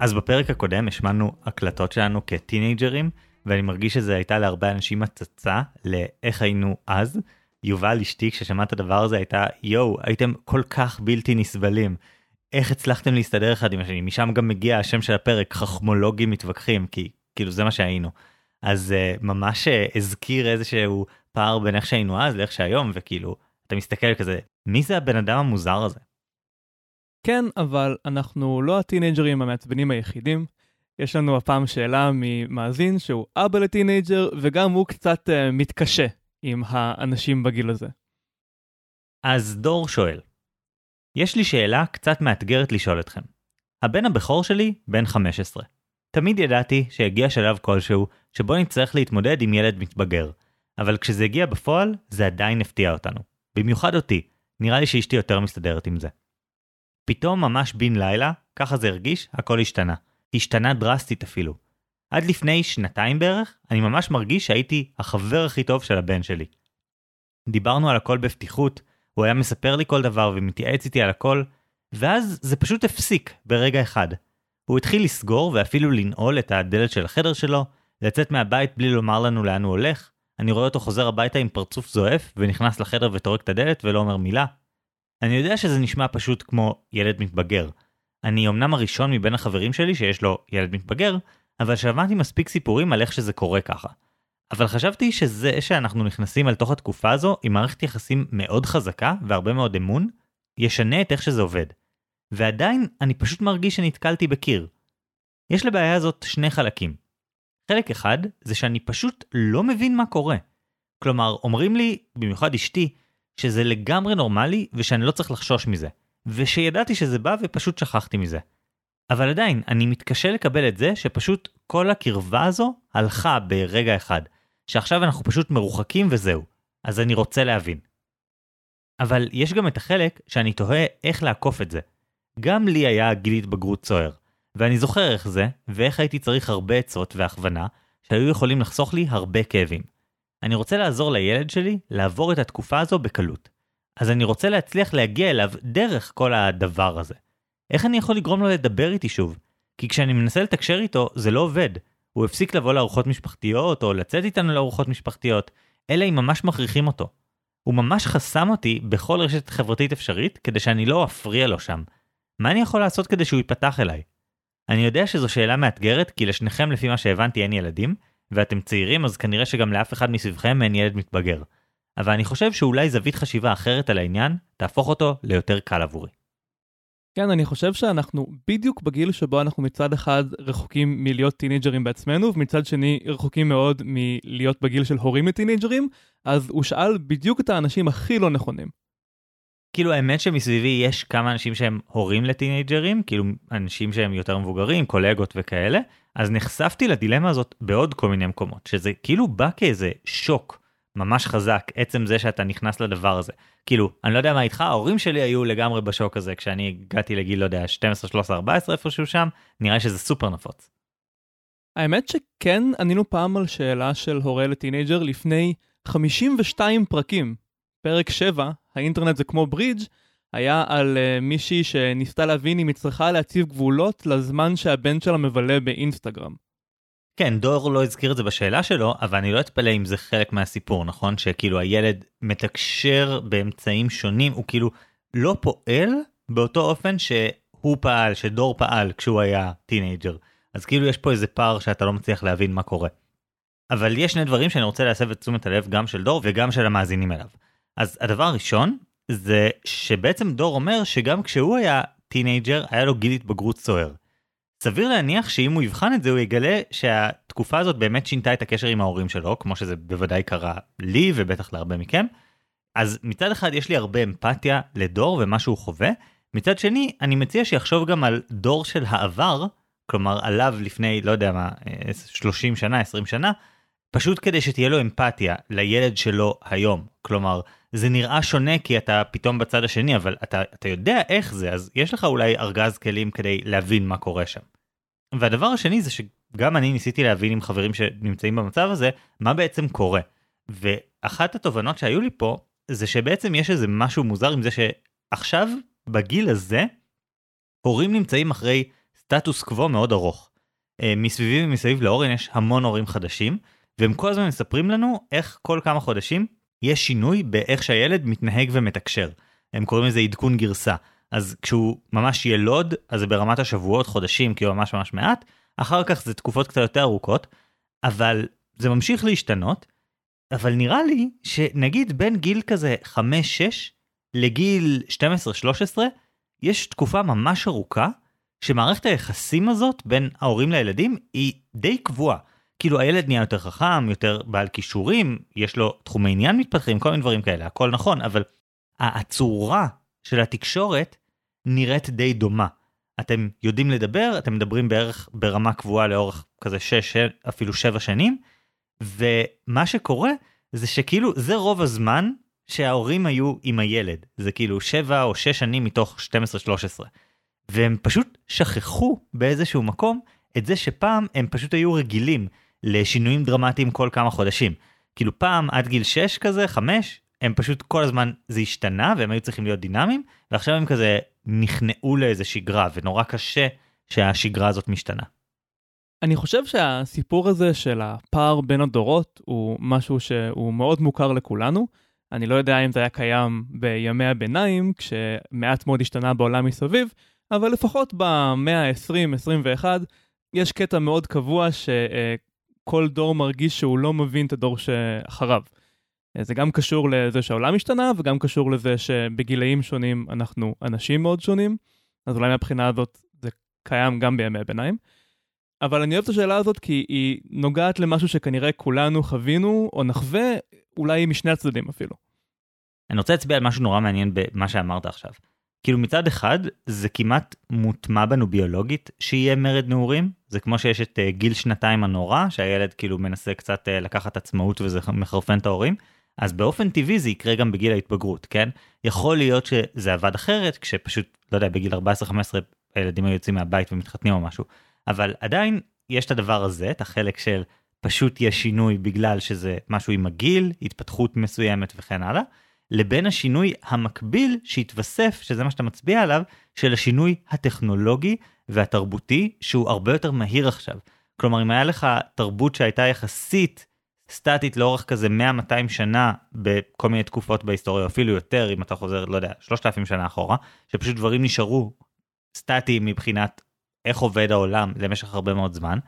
אז בפרק הקודם השמענו הקלטות שלנו כטינג'רים, ואני מרגיש שזה הייתה להרבה אנשים הצצה לאיך היינו אז. יובל אשתי כששמע את הדבר הזה הייתה יואו הייתם כל כך בלתי נסבלים. איך הצלחתם להסתדר אחד עם השני משם גם מגיע השם של הפרק חכמולוגים מתווכחים כי כאילו זה מה שהיינו. אז uh, ממש uh, הזכיר איזשהו פער בין איך שהיינו אז לאיך שהיום וכאילו אתה מסתכל כזה מי זה הבן אדם המוזר הזה. כן, אבל אנחנו לא הטינג'רים המעצבנים היחידים. יש לנו הפעם שאלה ממאזין שהוא אבא לטינג'ר, וגם הוא קצת uh, מתקשה עם האנשים בגיל הזה. אז דור שואל, יש לי שאלה קצת מאתגרת לשאול אתכם. הבן הבכור שלי בן 15. תמיד ידעתי שהגיע שלב כלשהו שבו נצטרך להתמודד עם ילד מתבגר, אבל כשזה הגיע בפועל, זה עדיין הפתיע אותנו. במיוחד אותי, נראה לי שאשתי יותר מסתדרת עם זה. פתאום ממש בן לילה, ככה זה הרגיש, הכל השתנה. השתנה דרסטית אפילו. עד לפני שנתיים בערך, אני ממש מרגיש שהייתי החבר הכי טוב של הבן שלי. דיברנו על הכל בפתיחות, הוא היה מספר לי כל דבר ומתייעץ איתי על הכל, ואז זה פשוט הפסיק ברגע אחד. הוא התחיל לסגור ואפילו לנעול את הדלת של החדר שלו, לצאת מהבית בלי לומר לנו לאן הוא הולך, אני רואה אותו חוזר הביתה עם פרצוף זועף, ונכנס לחדר וטורק את הדלת ולא אומר מילה. אני יודע שזה נשמע פשוט כמו ילד מתבגר. אני אמנם הראשון מבין החברים שלי שיש לו ילד מתבגר, אבל שמעתי מספיק סיפורים על איך שזה קורה ככה. אבל חשבתי שזה שאנחנו נכנסים אל תוך התקופה הזו עם מערכת יחסים מאוד חזקה והרבה מאוד אמון, ישנה את איך שזה עובד. ועדיין אני פשוט מרגיש שנתקלתי בקיר. יש לבעיה הזאת שני חלקים. חלק אחד זה שאני פשוט לא מבין מה קורה. כלומר, אומרים לי, במיוחד אשתי, שזה לגמרי נורמלי ושאני לא צריך לחשוש מזה. ושידעתי שזה בא ופשוט שכחתי מזה. אבל עדיין, אני מתקשה לקבל את זה שפשוט כל הקרבה הזו הלכה ברגע אחד. שעכשיו אנחנו פשוט מרוחקים וזהו. אז אני רוצה להבין. אבל יש גם את החלק שאני תוהה איך לעקוף את זה. גם לי היה גיל התבגרות צוער, ואני זוכר איך זה, ואיך הייתי צריך הרבה עצות והכוונה, שהיו יכולים לחסוך לי הרבה כאבים. אני רוצה לעזור לילד שלי לעבור את התקופה הזו בקלות. אז אני רוצה להצליח להגיע אליו דרך כל הדבר הזה. איך אני יכול לגרום לו לדבר איתי שוב? כי כשאני מנסה לתקשר איתו, זה לא עובד. הוא הפסיק לבוא לארוחות משפחתיות, או לצאת איתנו לארוחות משפחתיות, אלא אם ממש מכריחים אותו. הוא ממש חסם אותי בכל רשת חברתית אפשרית, כדי שאני לא אפריע לו שם. מה אני יכול לעשות כדי שהוא ייפתח אליי? אני יודע שזו שאלה מאתגרת, כי לשניכם לפי מה שהבנתי אין ילדים, ואתם צעירים אז כנראה שגם לאף אחד מסביבכם אין ילד מתבגר. אבל אני חושב שאולי זווית חשיבה אחרת על העניין, תהפוך אותו ליותר קל עבורי. כן, אני חושב שאנחנו בדיוק בגיל שבו אנחנו מצד אחד רחוקים מלהיות טינג'רים בעצמנו, ומצד שני רחוקים מאוד מלהיות בגיל של הורים לטינג'רים, אז הוא שאל בדיוק את האנשים הכי לא נכונים. כאילו האמת שמסביבי יש כמה אנשים שהם הורים לטינג'רים, כאילו אנשים שהם יותר מבוגרים, קולגות וכאלה, אז נחשפתי לדילמה הזאת בעוד כל מיני מקומות, שזה כאילו בא כאיזה שוק ממש חזק, עצם זה שאתה נכנס לדבר הזה. כאילו, אני לא יודע מה איתך, ההורים שלי היו לגמרי בשוק הזה כשאני הגעתי לגיל, לא יודע, 12, 13, 14 איפשהו שם, נראה שזה סופר נפוץ. האמת שכן ענינו פעם על שאלה של הורה לטינאייג'ר לפני 52 פרקים. פרק 7, האינטרנט זה כמו ברידג', היה על אה, מישהי שניסתה להבין אם היא צריכה להציב גבולות לזמן שהבן שלה מבלה באינסטגרם. כן, דור לא הזכיר את זה בשאלה שלו, אבל אני לא אתפלא אם זה חלק מהסיפור, נכון? שכאילו הילד מתקשר באמצעים שונים, הוא כאילו לא פועל באותו אופן שהוא פעל, שדור פעל כשהוא היה טינאייג'ר. אז כאילו יש פה איזה פער שאתה לא מצליח להבין מה קורה. אבל יש שני דברים שאני רוצה להסב את תשומת הלב גם של דור וגם של המאזינים אליו. אז הדבר הראשון זה שבעצם דור אומר שגם כשהוא היה טינאייג'ר היה לו גיל התבגרות סוער. סביר להניח שאם הוא יבחן את זה הוא יגלה שהתקופה הזאת באמת שינתה את הקשר עם ההורים שלו כמו שזה בוודאי קרה לי ובטח להרבה מכם. אז מצד אחד יש לי הרבה אמפתיה לדור ומה שהוא חווה מצד שני אני מציע שיחשוב גם על דור של העבר כלומר עליו לפני לא יודע מה 30 שנה 20 שנה פשוט כדי שתהיה לו אמפתיה לילד שלו היום כלומר זה נראה שונה כי אתה פתאום בצד השני אבל אתה, אתה יודע איך זה אז יש לך אולי ארגז כלים כדי להבין מה קורה שם. והדבר השני זה שגם אני ניסיתי להבין עם חברים שנמצאים במצב הזה מה בעצם קורה. ואחת התובנות שהיו לי פה זה שבעצם יש איזה משהו מוזר עם זה שעכשיו בגיל הזה הורים נמצאים אחרי סטטוס קוו מאוד ארוך. אה, מסביבי ומסביב לאורן יש המון הורים חדשים, והם כל הזמן מספרים לנו איך כל כמה חודשים יש שינוי באיך שהילד מתנהג ומתקשר. הם קוראים לזה עדכון גרסה. אז כשהוא ממש ילוד, אז זה ברמת השבועות, חודשים, כאילו ממש ממש מעט, אחר כך זה תקופות קצת יותר ארוכות, אבל זה ממשיך להשתנות, אבל נראה לי שנגיד בין גיל כזה 5-6 לגיל 12-13, יש תקופה ממש ארוכה שמערכת היחסים הזאת בין ההורים לילדים היא די קבועה. כאילו הילד נהיה יותר חכם, יותר בעל כישורים, יש לו תחומי עניין מתפתחים, כל מיני דברים כאלה, הכל נכון, אבל הצורה של התקשורת נראית די דומה. אתם יודעים לדבר, אתם מדברים בערך ברמה קבועה לאורך כזה 6, אפילו 7 שנים, ומה שקורה זה שכאילו זה רוב הזמן שההורים היו עם הילד, זה כאילו 7 או 6 שנים מתוך 12-13. והם פשוט שכחו באיזשהו מקום את זה שפעם הם פשוט היו רגילים לשינויים דרמטיים כל כמה חודשים. כאילו פעם עד גיל 6 כזה, 5, הם פשוט כל הזמן זה השתנה והם היו צריכים להיות דינמיים, ועכשיו הם כזה נכנעו לאיזה שגרה, ונורא קשה שהשגרה הזאת משתנה. אני חושב שהסיפור הזה של הפער בין הדורות הוא משהו שהוא מאוד מוכר לכולנו. אני לא יודע אם זה היה קיים בימי הביניים, כשמעט מאוד השתנה בעולם מסביב, אבל לפחות במאה ה-20-21 יש קטע מאוד קבוע שכל דור מרגיש שהוא לא מבין את הדור שאחריו. זה גם קשור לזה שהעולם השתנה, וגם קשור לזה שבגילאים שונים אנחנו אנשים מאוד שונים, אז אולי מהבחינה הזאת זה קיים גם בימי הביניים. אבל אני אוהב את השאלה הזאת כי היא נוגעת למשהו שכנראה כולנו חווינו, או נחווה, אולי משני הצדדים אפילו. אני רוצה להצביע על משהו נורא מעניין במה שאמרת עכשיו. כאילו מצד אחד זה כמעט מוטמע בנו ביולוגית שיהיה מרד נעורים? זה כמו שיש את uh, גיל שנתיים הנורא שהילד כאילו מנסה קצת uh, לקחת עצמאות וזה מחרפן את ההורים? אז באופן טבעי זה יקרה גם בגיל ההתבגרות כן? יכול להיות שזה עבד אחרת כשפשוט לא יודע בגיל 14-15 הילדים היו יוצאים מהבית ומתחתנים או משהו. אבל עדיין יש את הדבר הזה את החלק של פשוט יש שינוי בגלל שזה משהו עם הגיל התפתחות מסוימת וכן הלאה. לבין השינוי המקביל שהתווסף, שזה מה שאתה מצביע עליו, של השינוי הטכנולוגי והתרבותי שהוא הרבה יותר מהיר עכשיו. כלומר, אם היה לך תרבות שהייתה יחסית סטטית לאורך כזה 100-200 שנה בכל מיני תקופות בהיסטוריה, אפילו יותר, אם אתה חוזר, לא יודע, 3,000 שנה אחורה, שפשוט דברים נשארו סטטיים מבחינת איך עובד העולם למשך הרבה מאוד זמן.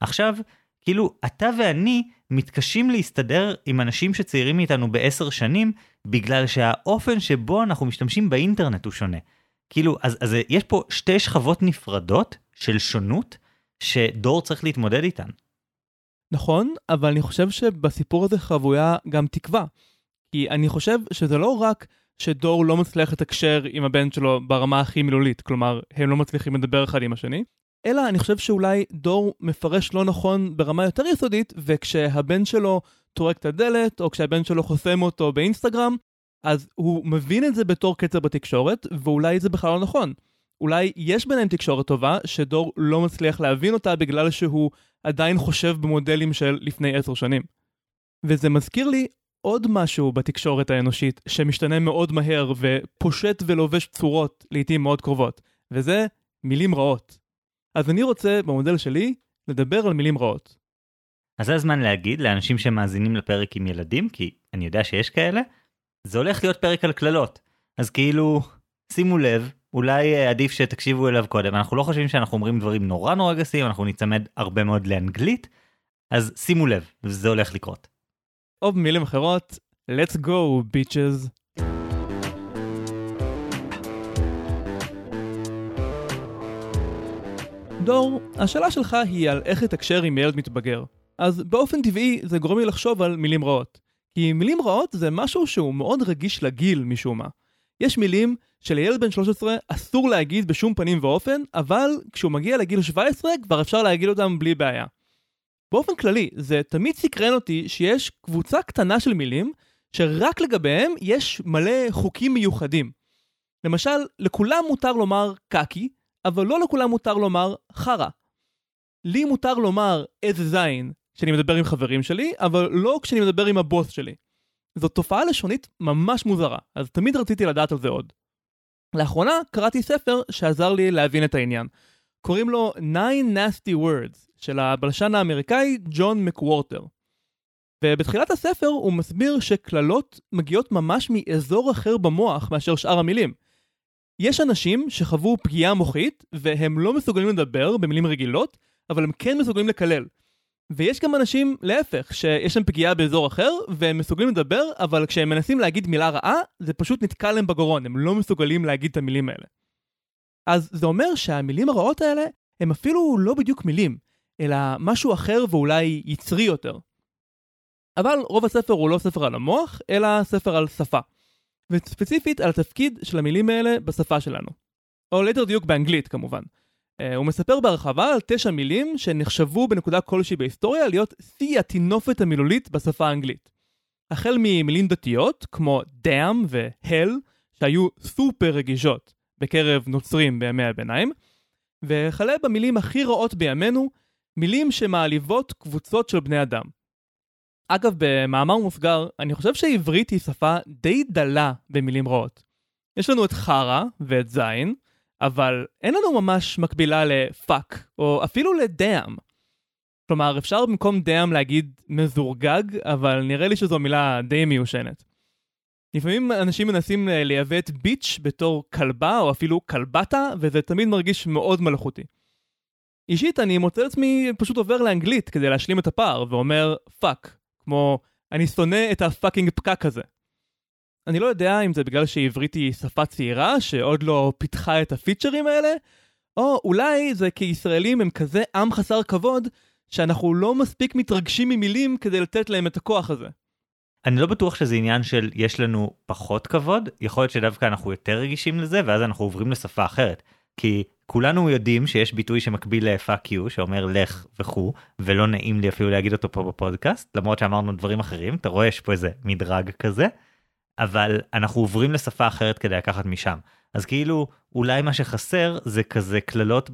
עכשיו, כאילו, אתה ואני מתקשים להסתדר עם אנשים שצעירים מאיתנו בעשר שנים, בגלל שהאופן שבו אנחנו משתמשים באינטרנט הוא שונה. כאילו, אז, אז יש פה שתי שכבות נפרדות של שונות, שדור צריך להתמודד איתן. נכון, אבל אני חושב שבסיפור הזה חבויה גם תקווה. כי אני חושב שזה לא רק שדור לא מצליח לתקשר עם הבן שלו ברמה הכי מילולית, כלומר, הם לא מצליחים לדבר אחד עם השני, אלא אני חושב שאולי דור מפרש לא נכון ברמה יותר יסודית, וכשהבן שלו טורק את הדלת, או כשהבן שלו חוסם אותו באינסטגרם, אז הוא מבין את זה בתור קצר בתקשורת, ואולי זה בכלל לא נכון. אולי יש ביניהם תקשורת טובה, שדור לא מצליח להבין אותה בגלל שהוא עדיין חושב במודלים של לפני עשר שנים. וזה מזכיר לי עוד משהו בתקשורת האנושית שמשתנה מאוד מהר ופושט ולובש צורות לעיתים מאוד קרובות, וזה מילים רעות. אז אני רוצה, במודל שלי, לדבר על מילים רעות. אז זה הזמן להגיד לאנשים שמאזינים לפרק עם ילדים, כי אני יודע שיש כאלה, זה הולך להיות פרק על קללות. אז כאילו, שימו לב, אולי אה, עדיף שתקשיבו אליו קודם, אנחנו לא חושבים שאנחנו אומרים דברים נורא נורא גסים, אנחנו ניצמד הרבה מאוד לאנגלית, אז שימו לב, זה הולך לקרות. או במילים אחרות, let's go bitches. דור, השאלה שלך היא על איך לתקשר עם ילד מתבגר. אז באופן טבעי זה גורם לי לחשוב על מילים רעות. כי מילים רעות זה משהו שהוא מאוד רגיש לגיל משום מה. יש מילים שלילד בן 13 אסור להגיד בשום פנים ואופן, אבל כשהוא מגיע לגיל 17 כבר אפשר להגיד אותם בלי בעיה. באופן כללי, זה תמיד סקרן אותי שיש קבוצה קטנה של מילים שרק לגביהם יש מלא חוקים מיוחדים. למשל, לכולם מותר לומר קקי, אבל לא לכולם מותר לומר חרא. לי מותר לומר איזה זין כשאני מדבר עם חברים שלי, אבל לא כשאני מדבר עם הבוס שלי. זו תופעה לשונית ממש מוזרה, אז תמיד רציתי לדעת על זה עוד. לאחרונה קראתי ספר שעזר לי להבין את העניין. קוראים לו Nine Nasty Words של הבלשן האמריקאי ג'ון מקוורטר. ובתחילת הספר הוא מסביר שקללות מגיעות ממש מאזור אחר במוח מאשר שאר המילים. יש אנשים שחוו פגיעה מוחית והם לא מסוגלים לדבר במילים רגילות, אבל הם כן מסוגלים לקלל. ויש גם אנשים, להפך, שיש להם פגיעה באזור אחר, והם מסוגלים לדבר, אבל כשהם מנסים להגיד מילה רעה, זה פשוט נתקע להם בגרון, הם לא מסוגלים להגיד את המילים האלה. אז זה אומר שהמילים הרעות האלה הם אפילו לא בדיוק מילים, אלא משהו אחר ואולי יצרי יותר. אבל רוב הספר הוא לא ספר על המוח, אלא ספר על שפה. וספציפית על התפקיד של המילים האלה בשפה שלנו. או ליתר דיוק באנגלית כמובן. Uh, הוא מספר בהרחבה על תשע מילים שנחשבו בנקודה כלשהי בהיסטוריה להיות שיא הטינופת המילולית בשפה האנגלית. החל ממילים דתיות כמו damn ו-hell שהיו סופר רגישות בקרב נוצרים בימי הביניים, וכלה במילים הכי רעות בימינו, מילים שמעליבות קבוצות של בני אדם. אגב, במאמר מוסגר, אני חושב שעברית היא שפה די דלה במילים רעות. יש לנו את חרא ואת זין, אבל אין לנו ממש מקבילה לפאק, או אפילו לדאם. כלומר, אפשר במקום דאם להגיד מזורגג, אבל נראה לי שזו מילה די מיושנת. לפעמים אנשים מנסים לייבא את ביץ' בתור כלבה, או אפילו כלבתה, וזה תמיד מרגיש מאוד מלאכותי. אישית, אני מוצא את עצמי פשוט עובר לאנגלית כדי להשלים את הפער, ואומר fuck, כמה אני שונא את ה fucking פקק הזה. אני לא יודע אם זה בגלל שעברית היא שפה צעירה שעוד לא פיתחה את הפיצ'רים האלה, או אולי זה כי ישראלים הם כזה עם חסר כבוד, שאנחנו לא מספיק מתרגשים ממילים כדי לתת להם את הכוח הזה. אני לא בטוח שזה עניין של יש לנו פחות כבוד, יכול להיות שדווקא אנחנו יותר רגישים לזה ואז אנחנו עוברים לשפה אחרת. כי כולנו יודעים שיש ביטוי שמקביל ל-fuck you שאומר לך וכו' ולא נעים לי אפילו להגיד אותו פה בפודקאסט למרות שאמרנו דברים אחרים אתה רואה יש פה איזה מדרג כזה. אבל אנחנו עוברים לשפה אחרת כדי לקחת משם אז כאילו אולי מה שחסר זה כזה קללות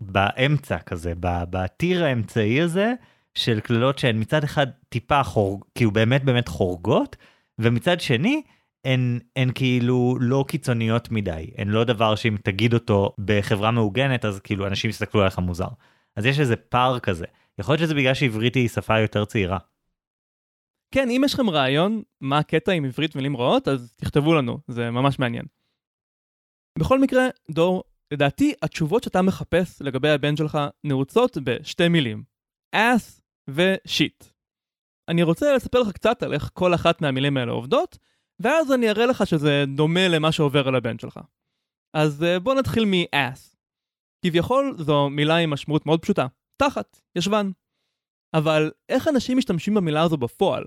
באמצע כזה בטיר האמצעי הזה של קללות שהן מצד אחד טיפה חורג כאילו באמת באמת חורגות ומצד שני הן, הן כאילו לא קיצוניות מדי, הן לא דבר שאם תגיד אותו בחברה מעוגנת אז כאילו אנשים יסתכלו עליך מוזר. אז יש איזה פער כזה. יכול להיות שזה בגלל שעברית היא שפה יותר צעירה. כן, אם יש לכם רעיון מה הקטע עם עברית מילים רעות, אז תכתבו לנו, זה ממש מעניין. בכל מקרה, דור, לדעתי התשובות שאתה מחפש לגבי הבן שלך נעוצות בשתי מילים, ass ושיט. אני רוצה לספר לך קצת על איך כל אחת מהמילים האלה עובדות, ואז אני אראה לך שזה דומה למה שעובר על הבן שלך. אז אה, בוא נתחיל מ-ass. כביכול זו מילה עם משמעות מאוד פשוטה, תחת, ישבן. אבל איך אנשים משתמשים במילה הזו בפועל?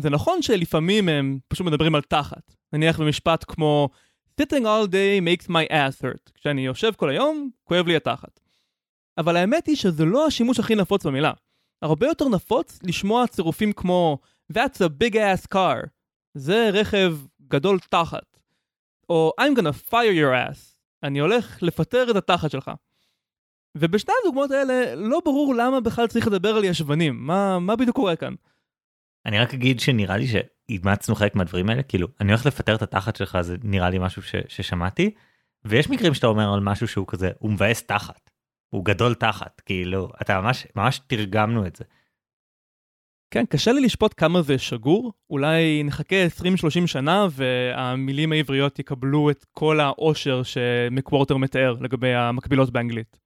זה נכון שלפעמים הם פשוט מדברים על תחת. נניח במשפט כמו sitting all day makes my ass hurt. כשאני יושב כל היום, כואב לי התחת. אבל האמת היא שזה לא השימוש הכי נפוץ במילה. הרבה יותר נפוץ לשמוע צירופים כמו That's a big ass car, זה רכב גדול תחת. או I'm gonna fire your ass, אני הולך לפטר את התחת שלך. ובשתי הדוגמאות האלה לא ברור למה בכלל צריך לדבר על ישבנים, מה, מה בדיוק קורה כאן? אני רק אגיד שנראה לי שאימצנו חלק מהדברים האלה, כאילו אני הולך לפטר את התחת שלך זה נראה לי משהו ש, ששמעתי, ויש מקרים שאתה אומר על משהו שהוא כזה, הוא מבאס תחת, הוא גדול תחת, כאילו אתה ממש ממש תרגמנו את זה. כן, קשה לי לשפוט כמה זה שגור, אולי נחכה 20-30 שנה והמילים העבריות יקבלו את כל העושר שמקוורטר מתאר לגבי המקבילות באנגלית.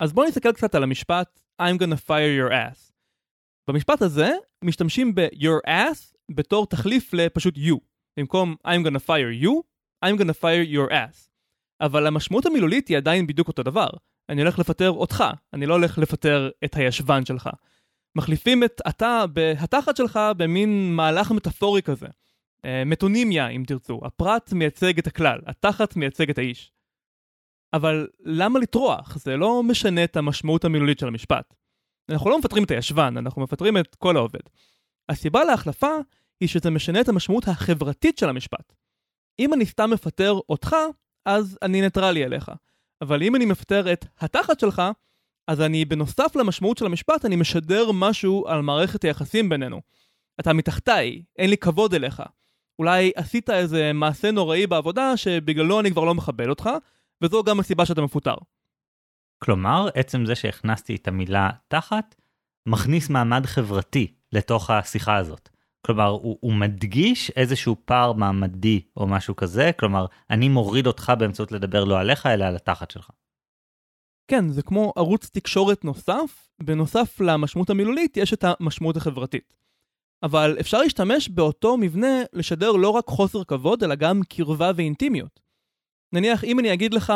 אז בואו נסתכל קצת על המשפט I'm gonna fire your ass. במשפט הזה משתמשים ב-your ass בתור תחליף לפשוט you. במקום I'm gonna fire you, I'm gonna fire your ass. אבל המשמעות המילולית היא עדיין בדיוק אותו דבר. אני הולך לפטר אותך, אני לא הולך לפטר את הישבן שלך. מחליפים את אתה בהתחת שלך במין מהלך מטאפורי כזה. אה, מטונימיה, אם תרצו. הפרט מייצג את הכלל, התחת מייצג את האיש. אבל למה לטרוח? זה לא משנה את המשמעות המילולית של המשפט. אנחנו לא מפטרים את הישבן, אנחנו מפטרים את כל העובד. הסיבה להחלפה היא שזה משנה את המשמעות החברתית של המשפט. אם אני סתם מפטר אותך, אז אני ניטרלי אליך. אבל אם אני מפטר את התחת שלך, אז אני, בנוסף למשמעות של המשפט, אני משדר משהו על מערכת היחסים בינינו. אתה מתחתיי, אין לי כבוד אליך. אולי עשית איזה מעשה נוראי בעבודה שבגללו אני כבר לא מכבד אותך, וזו גם הסיבה שאתה מפוטר. כלומר, עצם זה שהכנסתי את המילה תחת, מכניס מעמד חברתי לתוך השיחה הזאת. כלומר, הוא, הוא מדגיש איזשהו פער מעמדי או משהו כזה, כלומר, אני מוריד אותך באמצעות לדבר לא עליך, אלא על התחת שלך. כן, זה כמו ערוץ תקשורת נוסף, בנוסף למשמעות המילולית יש את המשמעות החברתית. אבל אפשר להשתמש באותו מבנה לשדר לא רק חוסר כבוד, אלא גם קרבה ואינטימיות. נניח, אם אני אגיד לך,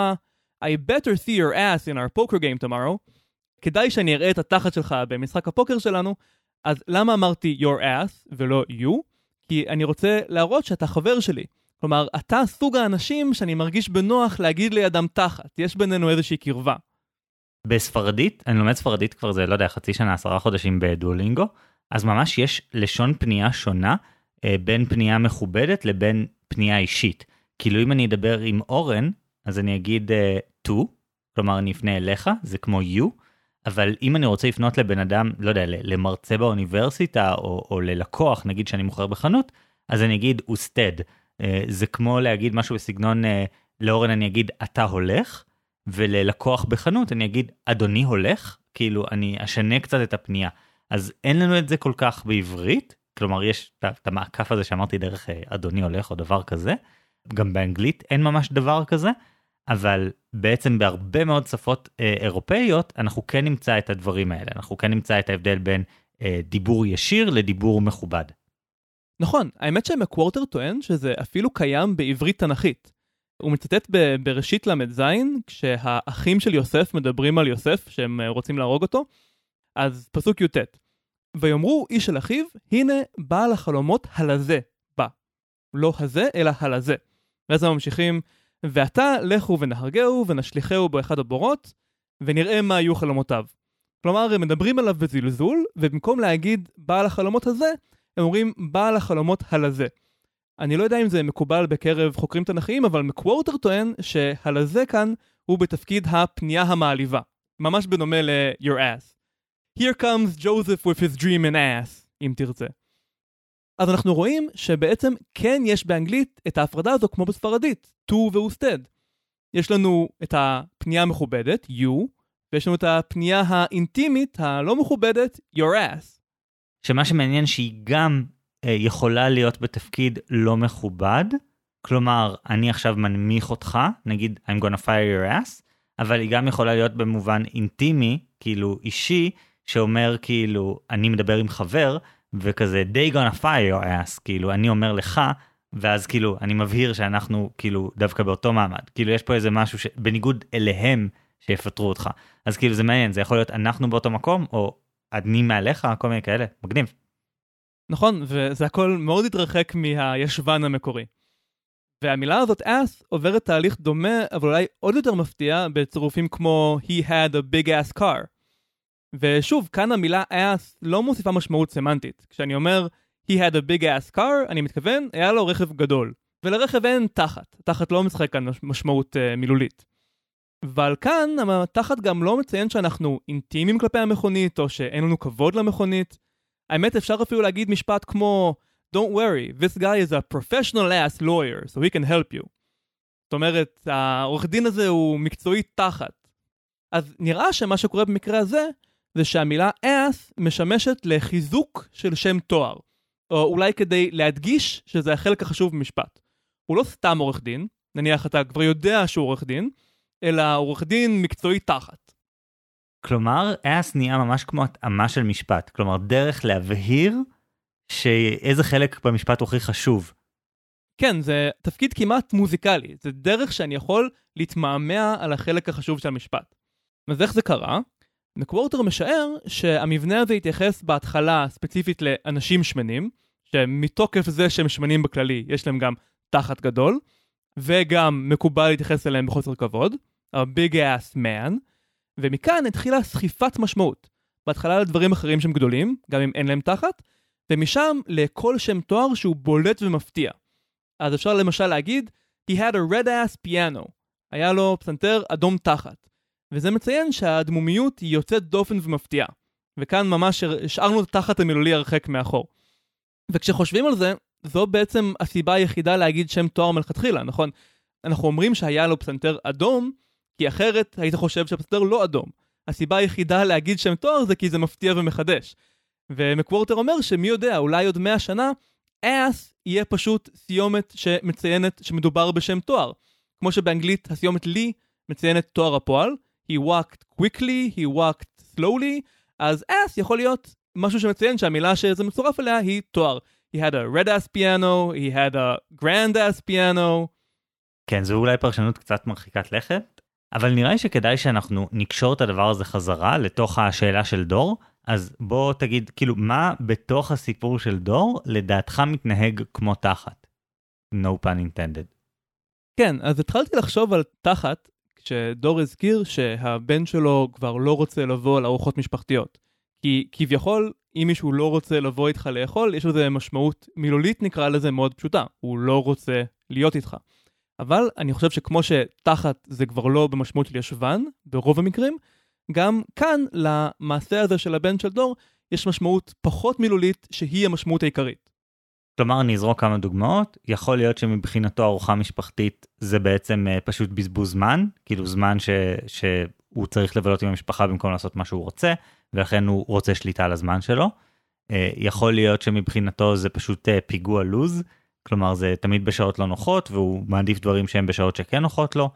I better see your ass in our poker game tomorrow, כדאי שאני אראה את התחת שלך במשחק הפוקר שלנו, אז למה אמרתי your ass ולא you? כי אני רוצה להראות שאתה חבר שלי. כלומר, אתה סוג האנשים שאני מרגיש בנוח להגיד לידם תחת, יש בינינו איזושהי קרבה. בספרדית, אני לומד ספרדית כבר זה, לא יודע, חצי שנה, עשרה חודשים בדואלינגו, אז ממש יש לשון פנייה שונה אה, בין פנייה מכובדת לבין פנייה אישית. כאילו אם אני אדבר עם אורן, אז אני אגיד אה, to, כלומר אני אפנה אליך, זה כמו you, אבל אם אני רוצה לפנות לבן אדם, לא יודע, למרצה באוניברסיטה או, או ללקוח, נגיד שאני מוכר בחנות, אז אני אגיד אוסטד. אה, זה כמו להגיד משהו בסגנון, אה, לאורן אני אגיד אתה הולך, וללקוח בחנות אני אגיד אדוני הולך, כאילו אני אשנה קצת את הפנייה. אז אין לנו את זה כל כך בעברית, כלומר יש את המעקף הזה שאמרתי דרך אה, אדוני הולך או דבר כזה, גם באנגלית אין ממש דבר כזה, אבל בעצם בהרבה מאוד שפות אה, אירופאיות אנחנו כן נמצא את הדברים האלה, אנחנו כן נמצא את ההבדל בין אה, דיבור ישיר לדיבור מכובד. נכון, האמת שמקוורטר טוען שזה אפילו קיים בעברית תנכית. הוא מצטט בראשית ל"ז, כשהאחים של יוסף מדברים על יוסף, שהם אה, רוצים להרוג אותו, אז פסוק י"ט: ויאמרו איש אל אחיו, הנה בעל החלומות הלזה בא. לא הזה, אלא הלזה. ואז הם ממשיכים, ועתה לכו ונהרגהו ונשליכהו באחד הבורות, ונראה מה היו חלומותיו. כלומר, הם מדברים עליו בזלזול, ובמקום להגיד בעל החלומות הזה, הם אומרים בעל החלומות הלזה. אני לא יודע אם זה מקובל בקרב חוקרים תנכיים, אבל מקוורטר טוען שהלזה כאן הוא בתפקיד הפנייה המעליבה. ממש בדומה ל-your ass. Here comes Joseph with his dream and ass, אם תרצה. אז אנחנו רואים שבעצם כן יש באנגלית את ההפרדה הזו כמו בספרדית, to ו-usted. יש לנו את הפנייה המכובדת, you, ויש לנו את הפנייה האינטימית, הלא מכובדת, your ass. שמה שמעניין שהיא גם יכולה להיות בתפקיד לא מכובד, כלומר, אני עכשיו מנמיך אותך, נגיד I'm gonna fire your ass, אבל היא גם יכולה להיות במובן אינטימי, כאילו אישי, שאומר כאילו, אני מדבר עם חבר, וכזה they gonna fire your ass, כאילו, אני אומר לך, ואז כאילו, אני מבהיר שאנחנו כאילו דווקא באותו מעמד. כאילו, יש פה איזה משהו שבניגוד אליהם שיפטרו אותך. אז כאילו, זה מעניין, זה יכול להיות אנחנו באותו מקום, או אני מעליך, כל מיני כאלה, מגניב. נכון, וזה הכל מאוד התרחק מהישבן המקורי. והמילה הזאת ass עוברת תהליך דומה, אבל אולי עוד יותר מפתיע, בצירופים כמו he had a big ass car. ושוב, כאן המילה ass לא מוסיפה משמעות סמנטית. כשאני אומר he had a big ass car, אני מתכוון, היה לו רכב גדול. ולרכב אין תחת, תחת לא משחק כאן משמעות uh, מילולית. אבל כאן התחת גם לא מציין שאנחנו אינטימיים כלפי המכונית, או שאין לנו כבוד למכונית. האמת אפשר אפילו להגיד משפט כמו Don't worry, this guy is a professional ass lawyer, so he can help you. זאת אומרת, העורך דין הזה הוא מקצועי תחת. אז נראה שמה שקורה במקרה הזה, זה שהמילה ass משמשת לחיזוק של שם תואר. או אולי כדי להדגיש שזה החלק החשוב במשפט. הוא לא סתם עורך דין, נניח אתה כבר יודע שהוא עורך דין, אלא עורך דין מקצועי תחת. כלומר, אס נהיה ממש כמו התאמה של משפט, כלומר דרך להבהיר שאיזה חלק במשפט הוא הכי חשוב. כן, זה תפקיד כמעט מוזיקלי, זה דרך שאני יכול להתמהמה על החלק החשוב של המשפט. אז איך זה קרה? מקוורטר משער שהמבנה הזה התייחס בהתחלה ספציפית לאנשים שמנים, שמתוקף זה שהם שמנים בכללי, יש להם גם תחת גדול, וגם מקובל להתייחס אליהם בחוסר כבוד, a big ass man, ומכאן התחילה סחיפת משמעות. בהתחלה לדברים אחרים שהם גדולים, גם אם אין להם תחת, ומשם לכל שם תואר שהוא בולט ומפתיע. אז אפשר למשל להגיד, he had a red ass piano. היה לו פסנתר אדום תחת. וזה מציין שהדמומיות היא יוצאת דופן ומפתיעה. וכאן ממש השארנו את התחת המילולי הרחק מאחור. וכשחושבים על זה, זו בעצם הסיבה היחידה להגיד שם תואר מלכתחילה, נכון? אנחנו אומרים שהיה לו פסנתר אדום, כי אחרת היית חושב שהפסדר לא אדום. הסיבה היחידה להגיד שם תואר זה כי זה מפתיע ומחדש. ומקוורטר אומר שמי יודע, אולי עוד 100 שנה, אס יהיה פשוט סיומת שמציינת שמדובר בשם תואר. כמו שבאנגלית הסיומת לי מציינת תואר הפועל, he walked quickly, he walked slowly, אז אס יכול להיות משהו שמציין שהמילה שזה מצורף אליה היא תואר. He had a red ass piano, he had a grand ass piano. כן, זו אולי פרשנות קצת מרחיקת לכת, אבל נראה לי שכדאי שאנחנו נקשור את הדבר הזה חזרה לתוך השאלה של דור, אז בוא תגיד, כאילו, מה בתוך הסיפור של דור לדעתך מתנהג כמו תחת? No pun intended. כן, אז התחלתי לחשוב על תחת, כשדור הזכיר שהבן שלו כבר לא רוצה לבוא לארוחות משפחתיות. כי כביכול, אם מישהו לא רוצה לבוא איתך לאכול, יש לזה משמעות מילולית נקרא לזה מאוד פשוטה, הוא לא רוצה להיות איתך. אבל אני חושב שכמו שתחת זה כבר לא במשמעות של ישבן, ברוב המקרים, גם כאן למעשה הזה של הבן של דור, יש משמעות פחות מילולית שהיא המשמעות העיקרית. כלומר, אני אזרוק כמה דוגמאות, יכול להיות שמבחינתו ארוחה משפחתית זה בעצם uh, פשוט בזבוז זמן, כאילו זמן ש, שהוא צריך לבלות עם המשפחה במקום לעשות מה שהוא רוצה, ולכן הוא רוצה שליטה על הזמן שלו. Uh, יכול להיות שמבחינתו זה פשוט uh, פיגוע לוז, כלומר זה תמיד בשעות לא נוחות והוא מעדיף דברים שהם בשעות שכן נוחות לו.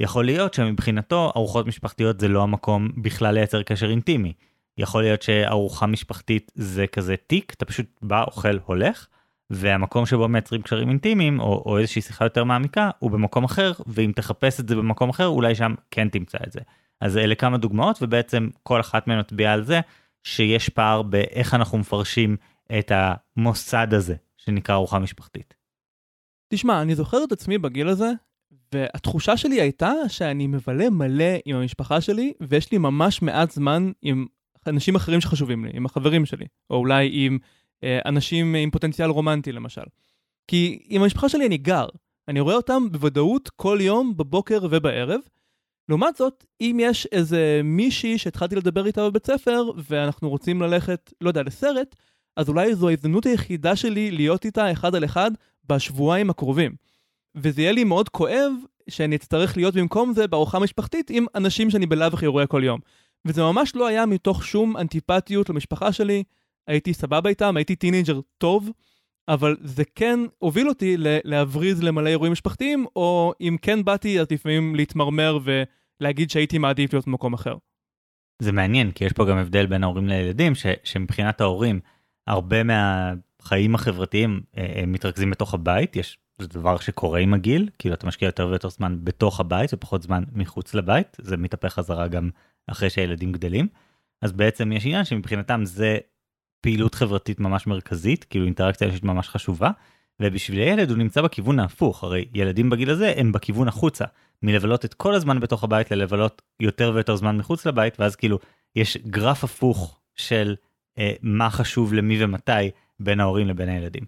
יכול להיות שמבחינתו ארוחות משפחתיות זה לא המקום בכלל לייצר קשר אינטימי. יכול להיות שארוחה משפחתית זה כזה תיק, אתה פשוט בא, אוכל, הולך, והמקום שבו מייצרים קשרים אינטימיים או, או איזושהי שיחה יותר מעמיקה הוא במקום אחר, ואם תחפש את זה במקום אחר אולי שם כן תמצא את זה. אז אלה כמה דוגמאות ובעצם כל אחת מהן מצביעה על זה שיש פער באיך אנחנו מפרשים את המוסד הזה שנקרא ארוחה משפחתית. תשמע, אני זוכר את עצמי בגיל הזה, והתחושה שלי הייתה שאני מבלה מלא עם המשפחה שלי, ויש לי ממש מעט זמן עם אנשים אחרים שחשובים לי, עם החברים שלי, או אולי עם אה, אנשים עם פוטנציאל רומנטי למשל. כי עם המשפחה שלי אני גר, אני רואה אותם בוודאות כל יום, בבוקר ובערב. לעומת זאת, אם יש איזה מישהי שהתחלתי לדבר איתה בבית ספר, ואנחנו רוצים ללכת, לא יודע, לסרט, אז אולי זו ההזדמנות היחידה שלי להיות איתה אחד על אחד בשבועיים הקרובים. וזה יהיה לי מאוד כואב שאני אצטרך להיות במקום זה בארוחה משפחתית עם אנשים שאני בלאו הכי רואה כל יום. וזה ממש לא היה מתוך שום אנטיפטיות למשפחה שלי, הייתי סבבה איתם, הייתי טינאייג'ר טוב, אבל זה כן הוביל אותי להבריז למלא אירועים משפחתיים, או אם כן באתי, אז לפעמים להתמרמר ולהגיד שהייתי מעדיף להיות במקום אחר. זה מעניין, כי יש פה גם הבדל בין ההורים לילדים, ש, שמבחינת ההורים, הרבה מהחיים החברתיים אה, מתרכזים בתוך הבית, יש זה דבר שקורה עם הגיל, כאילו אתה משקיע יותר ויותר זמן בתוך הבית ופחות זמן מחוץ לבית, זה מתהפך חזרה גם אחרי שהילדים גדלים. אז בעצם יש עניין שמבחינתם זה פעילות חברתית ממש מרכזית, כאילו אינטראקציה אישית ממש חשובה, ובשביל הילד הוא נמצא בכיוון ההפוך, הרי ילדים בגיל הזה הם בכיוון החוצה, מלבלות את כל הזמן בתוך הבית ללבלות יותר ויותר זמן מחוץ לבית, ואז כאילו יש גרף הפוך של אה, מה חשוב למי ומתי בין ההורים לבין הילדים.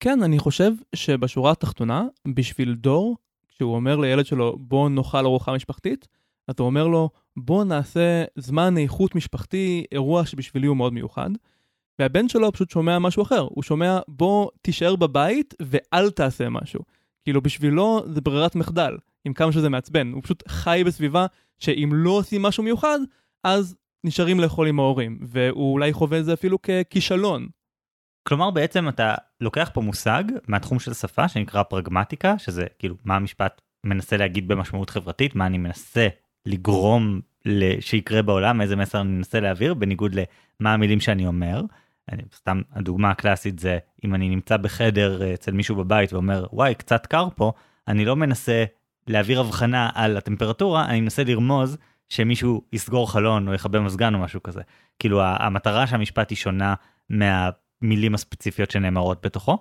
כן, אני חושב שבשורה התחתונה, בשביל דור, כשהוא אומר לילד שלו בוא נאכל ארוחה משפחתית, הוא אומר לו בוא נעשה זמן איכות משפחתי, אירוע שבשבילי הוא מאוד מיוחד. והבן שלו פשוט שומע משהו אחר, הוא שומע בוא תישאר בבית ואל תעשה משהו. כאילו בשבילו זה ברירת מחדל, עם כמה שזה מעצבן, הוא פשוט חי בסביבה שאם לא עושים משהו מיוחד, אז נשארים לאכול עם ההורים, והוא אולי חווה את זה אפילו ככישלון. כלומר בעצם אתה לוקח פה מושג מהתחום של שפה שנקרא פרגמטיקה, שזה כאילו מה המשפט מנסה להגיד במשמעות חברתית, מה אני מנסה לגרום שיקרה בעולם, איזה מסר אני מנסה להעביר, בניגוד למה המילים שאני אומר. אני, סתם הדוגמה הקלאסית זה אם אני נמצא בחדר אה, אצל מישהו בבית ואומר וואי קצת קר פה, אני לא מנסה להעביר הבחנה על הטמפרטורה, אני מנסה לרמוז שמישהו יסגור חלון או יכבה מזגן או משהו כזה. כאילו המטרה שהמשפט היא שונה מהמילים הספציפיות שנאמרות בתוכו.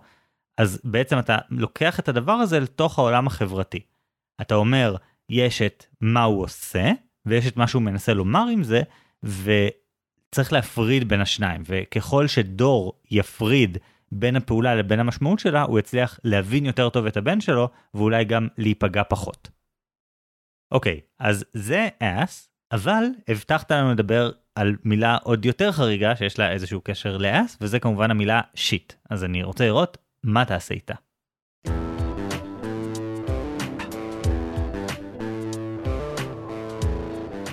אז בעצם אתה לוקח את הדבר הזה לתוך העולם החברתי. אתה אומר יש את מה הוא עושה ויש את מה שהוא מנסה לומר עם זה וצריך להפריד בין השניים וככל שדור יפריד בין הפעולה לבין המשמעות שלה הוא יצליח להבין יותר טוב את הבן שלו ואולי גם להיפגע פחות. אוקיי אז זה אס אבל הבטחת לנו לדבר על מילה עוד יותר חריגה שיש לה איזשהו קשר לאס וזה כמובן המילה שיט אז אני רוצה לראות מה תעשה איתה.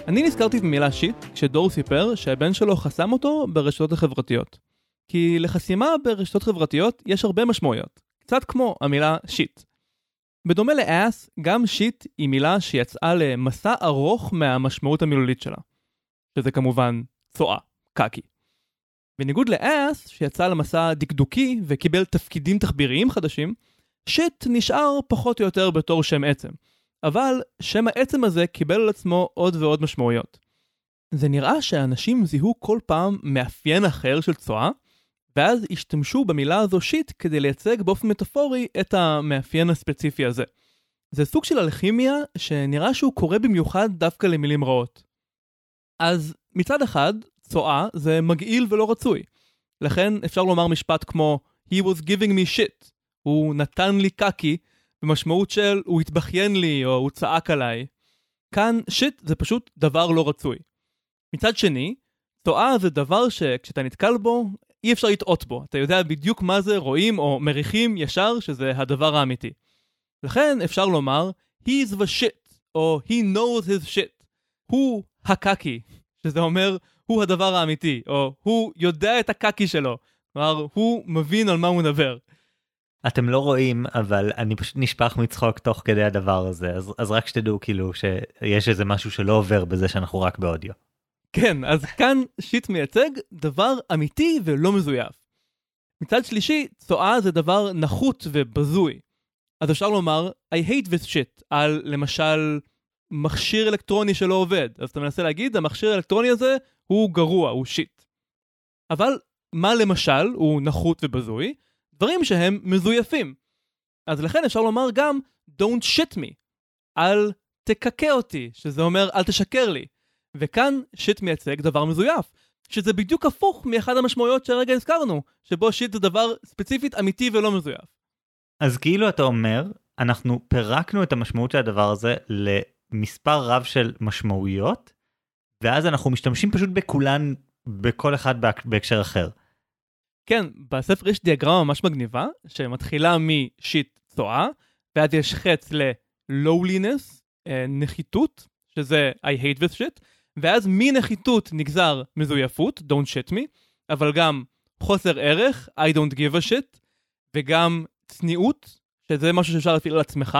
אני נזכרתי במילה שיט כשדור סיפר שהבן שלו חסם אותו ברשתות החברתיות. כי לחסימה ברשתות חברתיות יש הרבה משמעויות, קצת כמו המילה שיט. בדומה לאס, גם שיט היא מילה שיצאה למסע ארוך מהמשמעות המילולית שלה. שזה כמובן צואה, קקי. בניגוד לאס, שיצא למסע דקדוקי וקיבל תפקידים תחביריים חדשים, שיט נשאר פחות או יותר בתור שם עצם. אבל שם העצם הזה קיבל על עצמו עוד ועוד משמעויות. זה נראה שאנשים זיהו כל פעם מאפיין אחר של צואה, ואז השתמשו במילה הזו שיט כדי לייצג באופן מטאפורי את המאפיין הספציפי הזה. זה סוג של אלכימיה שנראה שהוא קורה במיוחד דווקא למילים רעות. אז מצד אחד, צואה זה מגעיל ולא רצוי. לכן אפשר לומר משפט כמו He was giving me shit, הוא נתן לי קקי, במשמעות של הוא התבכיין לי או הוא צעק עליי. כאן שיט זה פשוט דבר לא רצוי. מצד שני, צואה זה דבר שכשאתה נתקל בו, אי אפשר לטעות בו. אתה יודע בדיוק מה זה, רואים או מריחים ישר שזה הדבר האמיתי. לכן אפשר לומר, he's the shit, או he knows his shit. הוא הקקי, שזה אומר, הוא הדבר האמיתי, או הוא יודע את הקקי שלו. כלומר, הוא מבין על מה הוא מדבר. אתם לא רואים אבל אני פשוט נשפך מצחוק תוך כדי הדבר הזה אז אז רק שתדעו כאילו שיש איזה משהו שלא עובר בזה שאנחנו רק באודיו. כן, אז כאן שיט מייצג דבר אמיתי ולא מזויף. מצד שלישי, צואה זה דבר נחות ובזוי. אז אפשר לומר, I hate this shit, על למשל מכשיר אלקטרוני שלא עובד. אז אתה מנסה להגיד, המכשיר האלקטרוני הזה הוא גרוע, הוא שיט. אבל מה למשל הוא נחות ובזוי? דברים שהם מזויפים. אז לכן אפשר לומר גם Don't shit me, אל תקקה אותי, שזה אומר אל תשקר לי. וכאן שיט מייצג דבר מזויף, שזה בדיוק הפוך מאחד המשמעויות שהרגע הזכרנו, שבו שיט זה דבר ספציפית אמיתי ולא מזויף. אז כאילו אתה אומר, אנחנו פירקנו את המשמעות של הדבר הזה למספר רב של משמעויות, ואז אנחנו משתמשים פשוט בכולן, בכל אחד בהקשר אחר. כן, בספר יש דיאגרמה ממש מגניבה, שמתחילה משיט צואה, ואז יש חץ ל-lowliness, אה, נחיתות, שזה I hate this shit, ואז מנחיתות נגזר מזויפות, don't shit me, אבל גם חוסר ערך, I don't give a shit, וגם צניעות, שזה משהו שאפשר להפעיל על עצמך,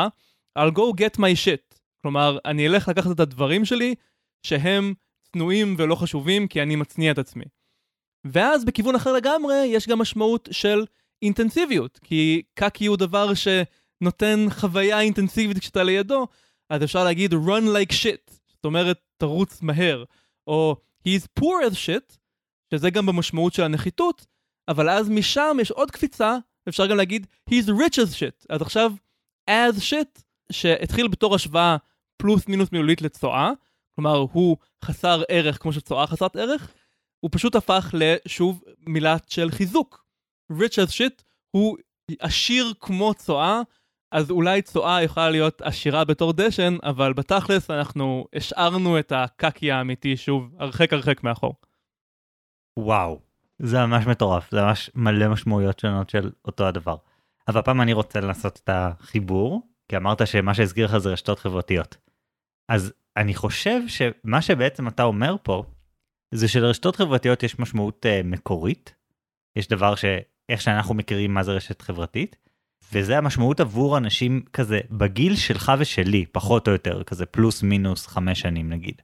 I'll go get my shit. כלומר, אני אלך לקחת את הדברים שלי, שהם צנועים ולא חשובים, כי אני מצניע את עצמי. ואז בכיוון אחר לגמרי יש גם משמעות של אינטנסיביות, כי קקי הוא דבר שנותן חוויה אינטנסיבית כשאתה לידו, אז אפשר להגיד run like shit, זאת אומרת תרוץ מהר, או he's poor as shit, שזה גם במשמעות של הנחיתות, אבל אז משם יש עוד קפיצה, אפשר גם להגיד he's rich as shit, אז עכשיו as shit, שהתחיל בתור השוואה פלוס מינוס מילולית לצואה, כלומר הוא חסר ערך כמו שצואה חסרת ערך, הוא פשוט הפך לשוב מילה של חיזוק. rich as shit הוא עשיר כמו צואה, אז אולי צואה יכולה להיות עשירה בתור דשן, אבל בתכלס אנחנו השארנו את הקקי האמיתי שוב הרחק הרחק מאחור. וואו, זה ממש מטורף, זה ממש מלא משמעויות שונות של אותו הדבר. אבל הפעם אני רוצה לעשות את החיבור, כי אמרת שמה שהסגיר לך זה רשתות חברתיות. אז אני חושב שמה שבעצם אתה אומר פה, זה שלרשתות חברתיות יש משמעות uh, מקורית. יש דבר שאיך שאנחנו מכירים מה זה רשת חברתית, וזה המשמעות עבור אנשים כזה בגיל שלך ושלי, פחות או יותר, כזה פלוס מינוס חמש שנים נגיד.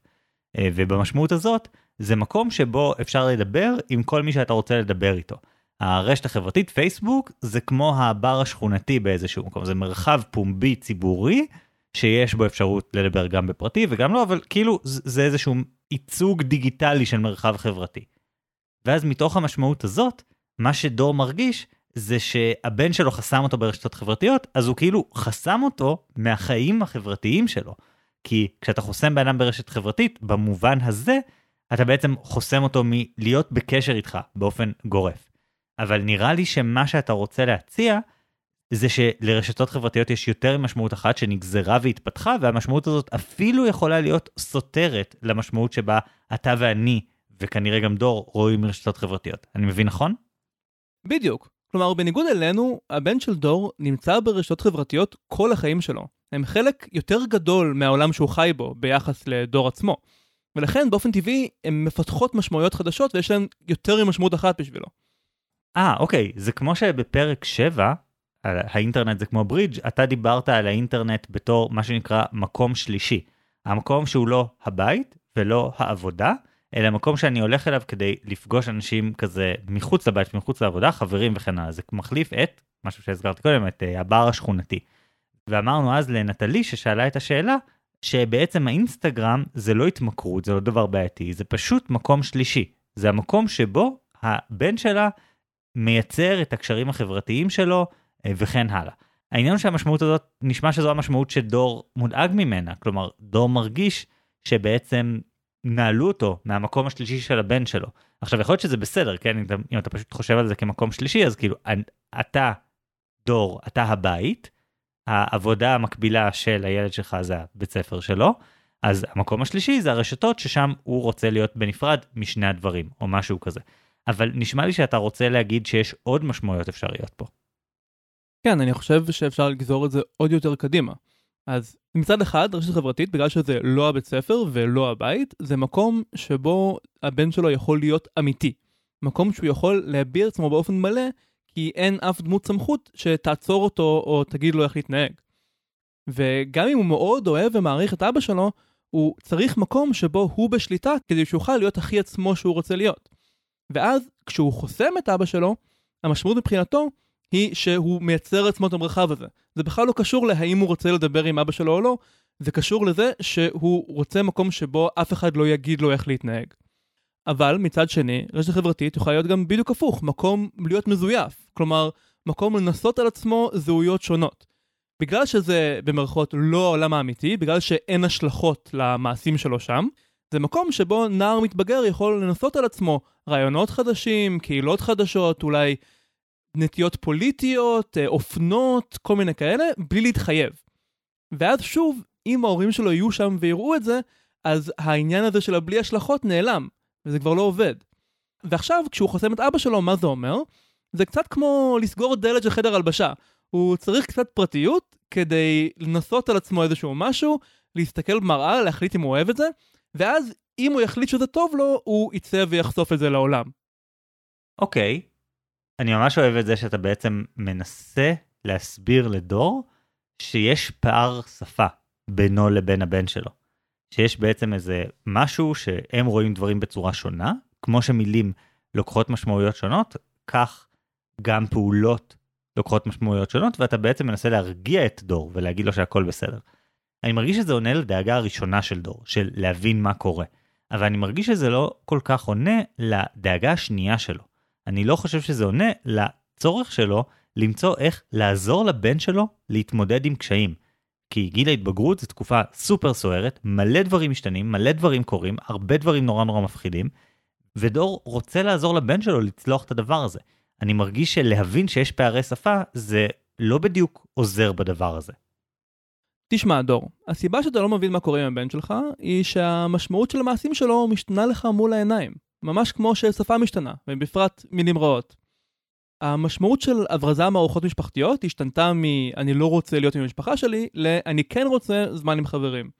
Uh, ובמשמעות הזאת, זה מקום שבו אפשר לדבר עם כל מי שאתה רוצה לדבר איתו. הרשת החברתית פייסבוק זה כמו הבר השכונתי באיזשהו מקום, זה מרחב פומבי ציבורי שיש בו אפשרות לדבר גם בפרטי וגם לא, אבל כאילו זה איזשהו ייצוג דיגיטלי של מרחב חברתי. ואז מתוך המשמעות הזאת, מה שדור מרגיש זה שהבן שלו חסם אותו ברשתות חברתיות, אז הוא כאילו חסם אותו מהחיים החברתיים שלו. כי כשאתה חוסם בן אדם ברשת חברתית, במובן הזה, אתה בעצם חוסם אותו מלהיות בקשר איתך באופן גורף. אבל נראה לי שמה שאתה רוצה להציע, זה שלרשתות חברתיות יש יותר משמעות אחת שנגזרה והתפתחה, והמשמעות הזאת אפילו יכולה להיות סותרת למשמעות שבה אתה ואני, וכנראה גם דור, רואים רשתות חברתיות. אני מבין נכון? בדיוק. כלומר, בניגוד אלינו, הבן של דור נמצא ברשתות חברתיות כל החיים שלו. הם חלק יותר גדול מהעולם שהוא חי בו ביחס לדור עצמו. ולכן באופן טבעי הן מפתחות משמעויות חדשות ויש להן יותר ממשמעות אחת בשבילו. אה, אוקיי, זה כמו שבפרק 7, על האינטרנט זה כמו ברידג', אתה דיברת על האינטרנט בתור מה שנקרא מקום שלישי. המקום שהוא לא הבית ולא העבודה, אלא מקום שאני הולך אליו כדי לפגוש אנשים כזה מחוץ לבית, מחוץ לעבודה, חברים וכן הלאה. זה מחליף את, משהו שהזכרתי קודם, את uh, הבר השכונתי. ואמרנו אז לנטלי ששאלה את השאלה, שבעצם האינסטגרם זה לא התמכרות, זה לא דבר בעייתי, זה פשוט מקום שלישי. זה המקום שבו הבן שלה מייצר את הקשרים החברתיים שלו אה, וכן הלאה. העניין הוא שהמשמעות הזאת, נשמע שזו המשמעות שדור מודאג ממנה, כלומר דור מרגיש שבעצם נעלו אותו מהמקום השלישי של הבן שלו. עכשיו יכול להיות שזה בסדר, כן, אם אתה, אם אתה פשוט חושב על זה כמקום שלישי, אז כאילו אתה דור, אתה הבית, העבודה המקבילה של הילד שלך זה הבית ספר שלו, אז המקום השלישי זה הרשתות ששם הוא רוצה להיות בנפרד משני הדברים, או משהו כזה. אבל נשמע לי שאתה רוצה להגיד שיש עוד משמעויות אפשריות פה. כן, אני חושב שאפשר לגזור את זה עוד יותר קדימה. אז מצד אחד, רשת חברתית, בגלל שזה לא הבית ספר ולא הבית, זה מקום שבו הבן שלו יכול להיות אמיתי. מקום שהוא יכול להביע עצמו באופן מלא, כי אין אף דמות סמכות שתעצור אותו או תגיד לו איך להתנהג. וגם אם הוא מאוד אוהב ומעריך את אבא שלו, הוא צריך מקום שבו הוא בשליטה כדי שיוכל להיות הכי עצמו שהוא רוצה להיות. ואז, כשהוא חוסם את אבא שלו, המשמעות מבחינתו היא שהוא מייצר לעצמו את המרחב הזה. זה בכלל לא קשור להאם הוא רוצה לדבר עם אבא שלו או לא, זה קשור לזה שהוא רוצה מקום שבו אף אחד לא יגיד לו איך להתנהג. אבל מצד שני, רשת חברתית יכולה להיות גם בדיוק הפוך, מקום להיות מזויף. כלומר, מקום לנסות על עצמו זהויות שונות. בגלל שזה במרכאות לא העולם האמיתי, בגלל שאין השלכות למעשים שלו שם, זה מקום שבו נער מתבגר יכול לנסות על עצמו רעיונות חדשים, קהילות חדשות, אולי נטיות פוליטיות, אה, אופנות, כל מיני כאלה, בלי להתחייב. ואז שוב, אם ההורים שלו יהיו שם ויראו את זה, אז העניין הזה של הבלי השלכות נעלם, וזה כבר לא עובד. ועכשיו, כשהוא חוסם את אבא שלו, מה זה אומר? זה קצת כמו לסגור דלת של חדר הלבשה. הוא צריך קצת פרטיות כדי לנסות על עצמו איזשהו משהו, להסתכל במראה, להחליט אם הוא אוהב את זה, ואז אם הוא יחליט שזה טוב לו, הוא יצא ויחשוף את זה לעולם. אוקיי, okay. אני ממש אוהב את זה שאתה בעצם מנסה להסביר לדור שיש פער שפה בינו לבין הבן שלו. שיש בעצם איזה משהו שהם רואים דברים בצורה שונה, כמו שמילים לוקחות משמעויות שונות, כך גם פעולות לוקחות משמעויות שונות, ואתה בעצם מנסה להרגיע את דור ולהגיד לו שהכל בסדר. אני מרגיש שזה עונה לדאגה הראשונה של דור, של להבין מה קורה. אבל אני מרגיש שזה לא כל כך עונה לדאגה השנייה שלו. אני לא חושב שזה עונה לצורך שלו למצוא איך לעזור לבן שלו להתמודד עם קשיים. כי גיל ההתבגרות זו תקופה סופר סוערת, מלא דברים משתנים, מלא דברים קורים, הרבה דברים נורא נורא מפחידים, ודור רוצה לעזור לבן שלו לצלוח את הדבר הזה. אני מרגיש שלהבין שיש פערי שפה זה לא בדיוק עוזר בדבר הזה. תשמע, דור, הסיבה שאתה לא מבין מה קורה עם הבן שלך, היא שהמשמעות של המעשים שלו משתנה לך מול העיניים. ממש כמו ששפה משתנה, ובפרט מילים רעות. המשמעות של הברזה מארוחות משפחתיות השתנתה מ"אני לא רוצה להיות עם המשפחה שלי" ל"אני כן רוצה זמן עם חברים".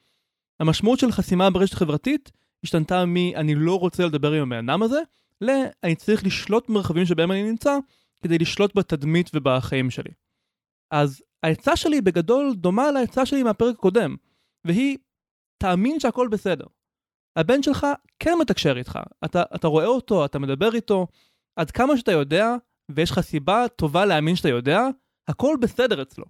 המשמעות של חסימה ברשת חברתית השתנתה מ"אני לא רוצה לדבר עם הבן אדם הזה" ל"אני צריך לשלוט במרחבים שבהם אני נמצא כדי לשלוט בתדמית ובחיים שלי". אז העצה שלי בגדול דומה לעצה שלי מהפרק הקודם, והיא, תאמין שהכל בסדר. הבן שלך כן מתקשר איתך, אתה, אתה רואה אותו, אתה מדבר איתו, עד כמה שאתה יודע, ויש לך סיבה טובה להאמין שאתה יודע, הכל בסדר אצלו.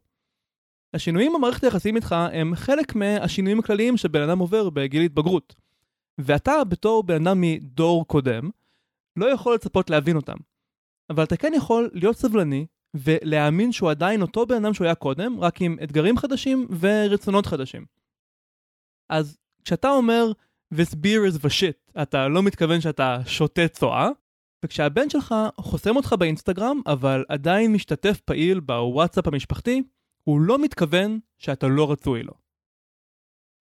השינויים במערכת היחסים איתך הם חלק מהשינויים הכלליים שבן אדם עובר בגיל התבגרות. ואתה בתור בן אדם מדור קודם, לא יכול לצפות להבין אותם. אבל אתה כן יכול להיות סבלני ולהאמין שהוא עדיין אותו בן אדם שהוא היה קודם, רק עם אתגרים חדשים ורצונות חדשים. אז כשאתה אומר, this beer is the shit, אתה לא מתכוון שאתה שותה צואה, וכשהבן שלך חוסם אותך באינסטגרם, אבל עדיין משתתף פעיל בוואטסאפ המשפחתי, הוא לא מתכוון שאתה לא רצוי לו.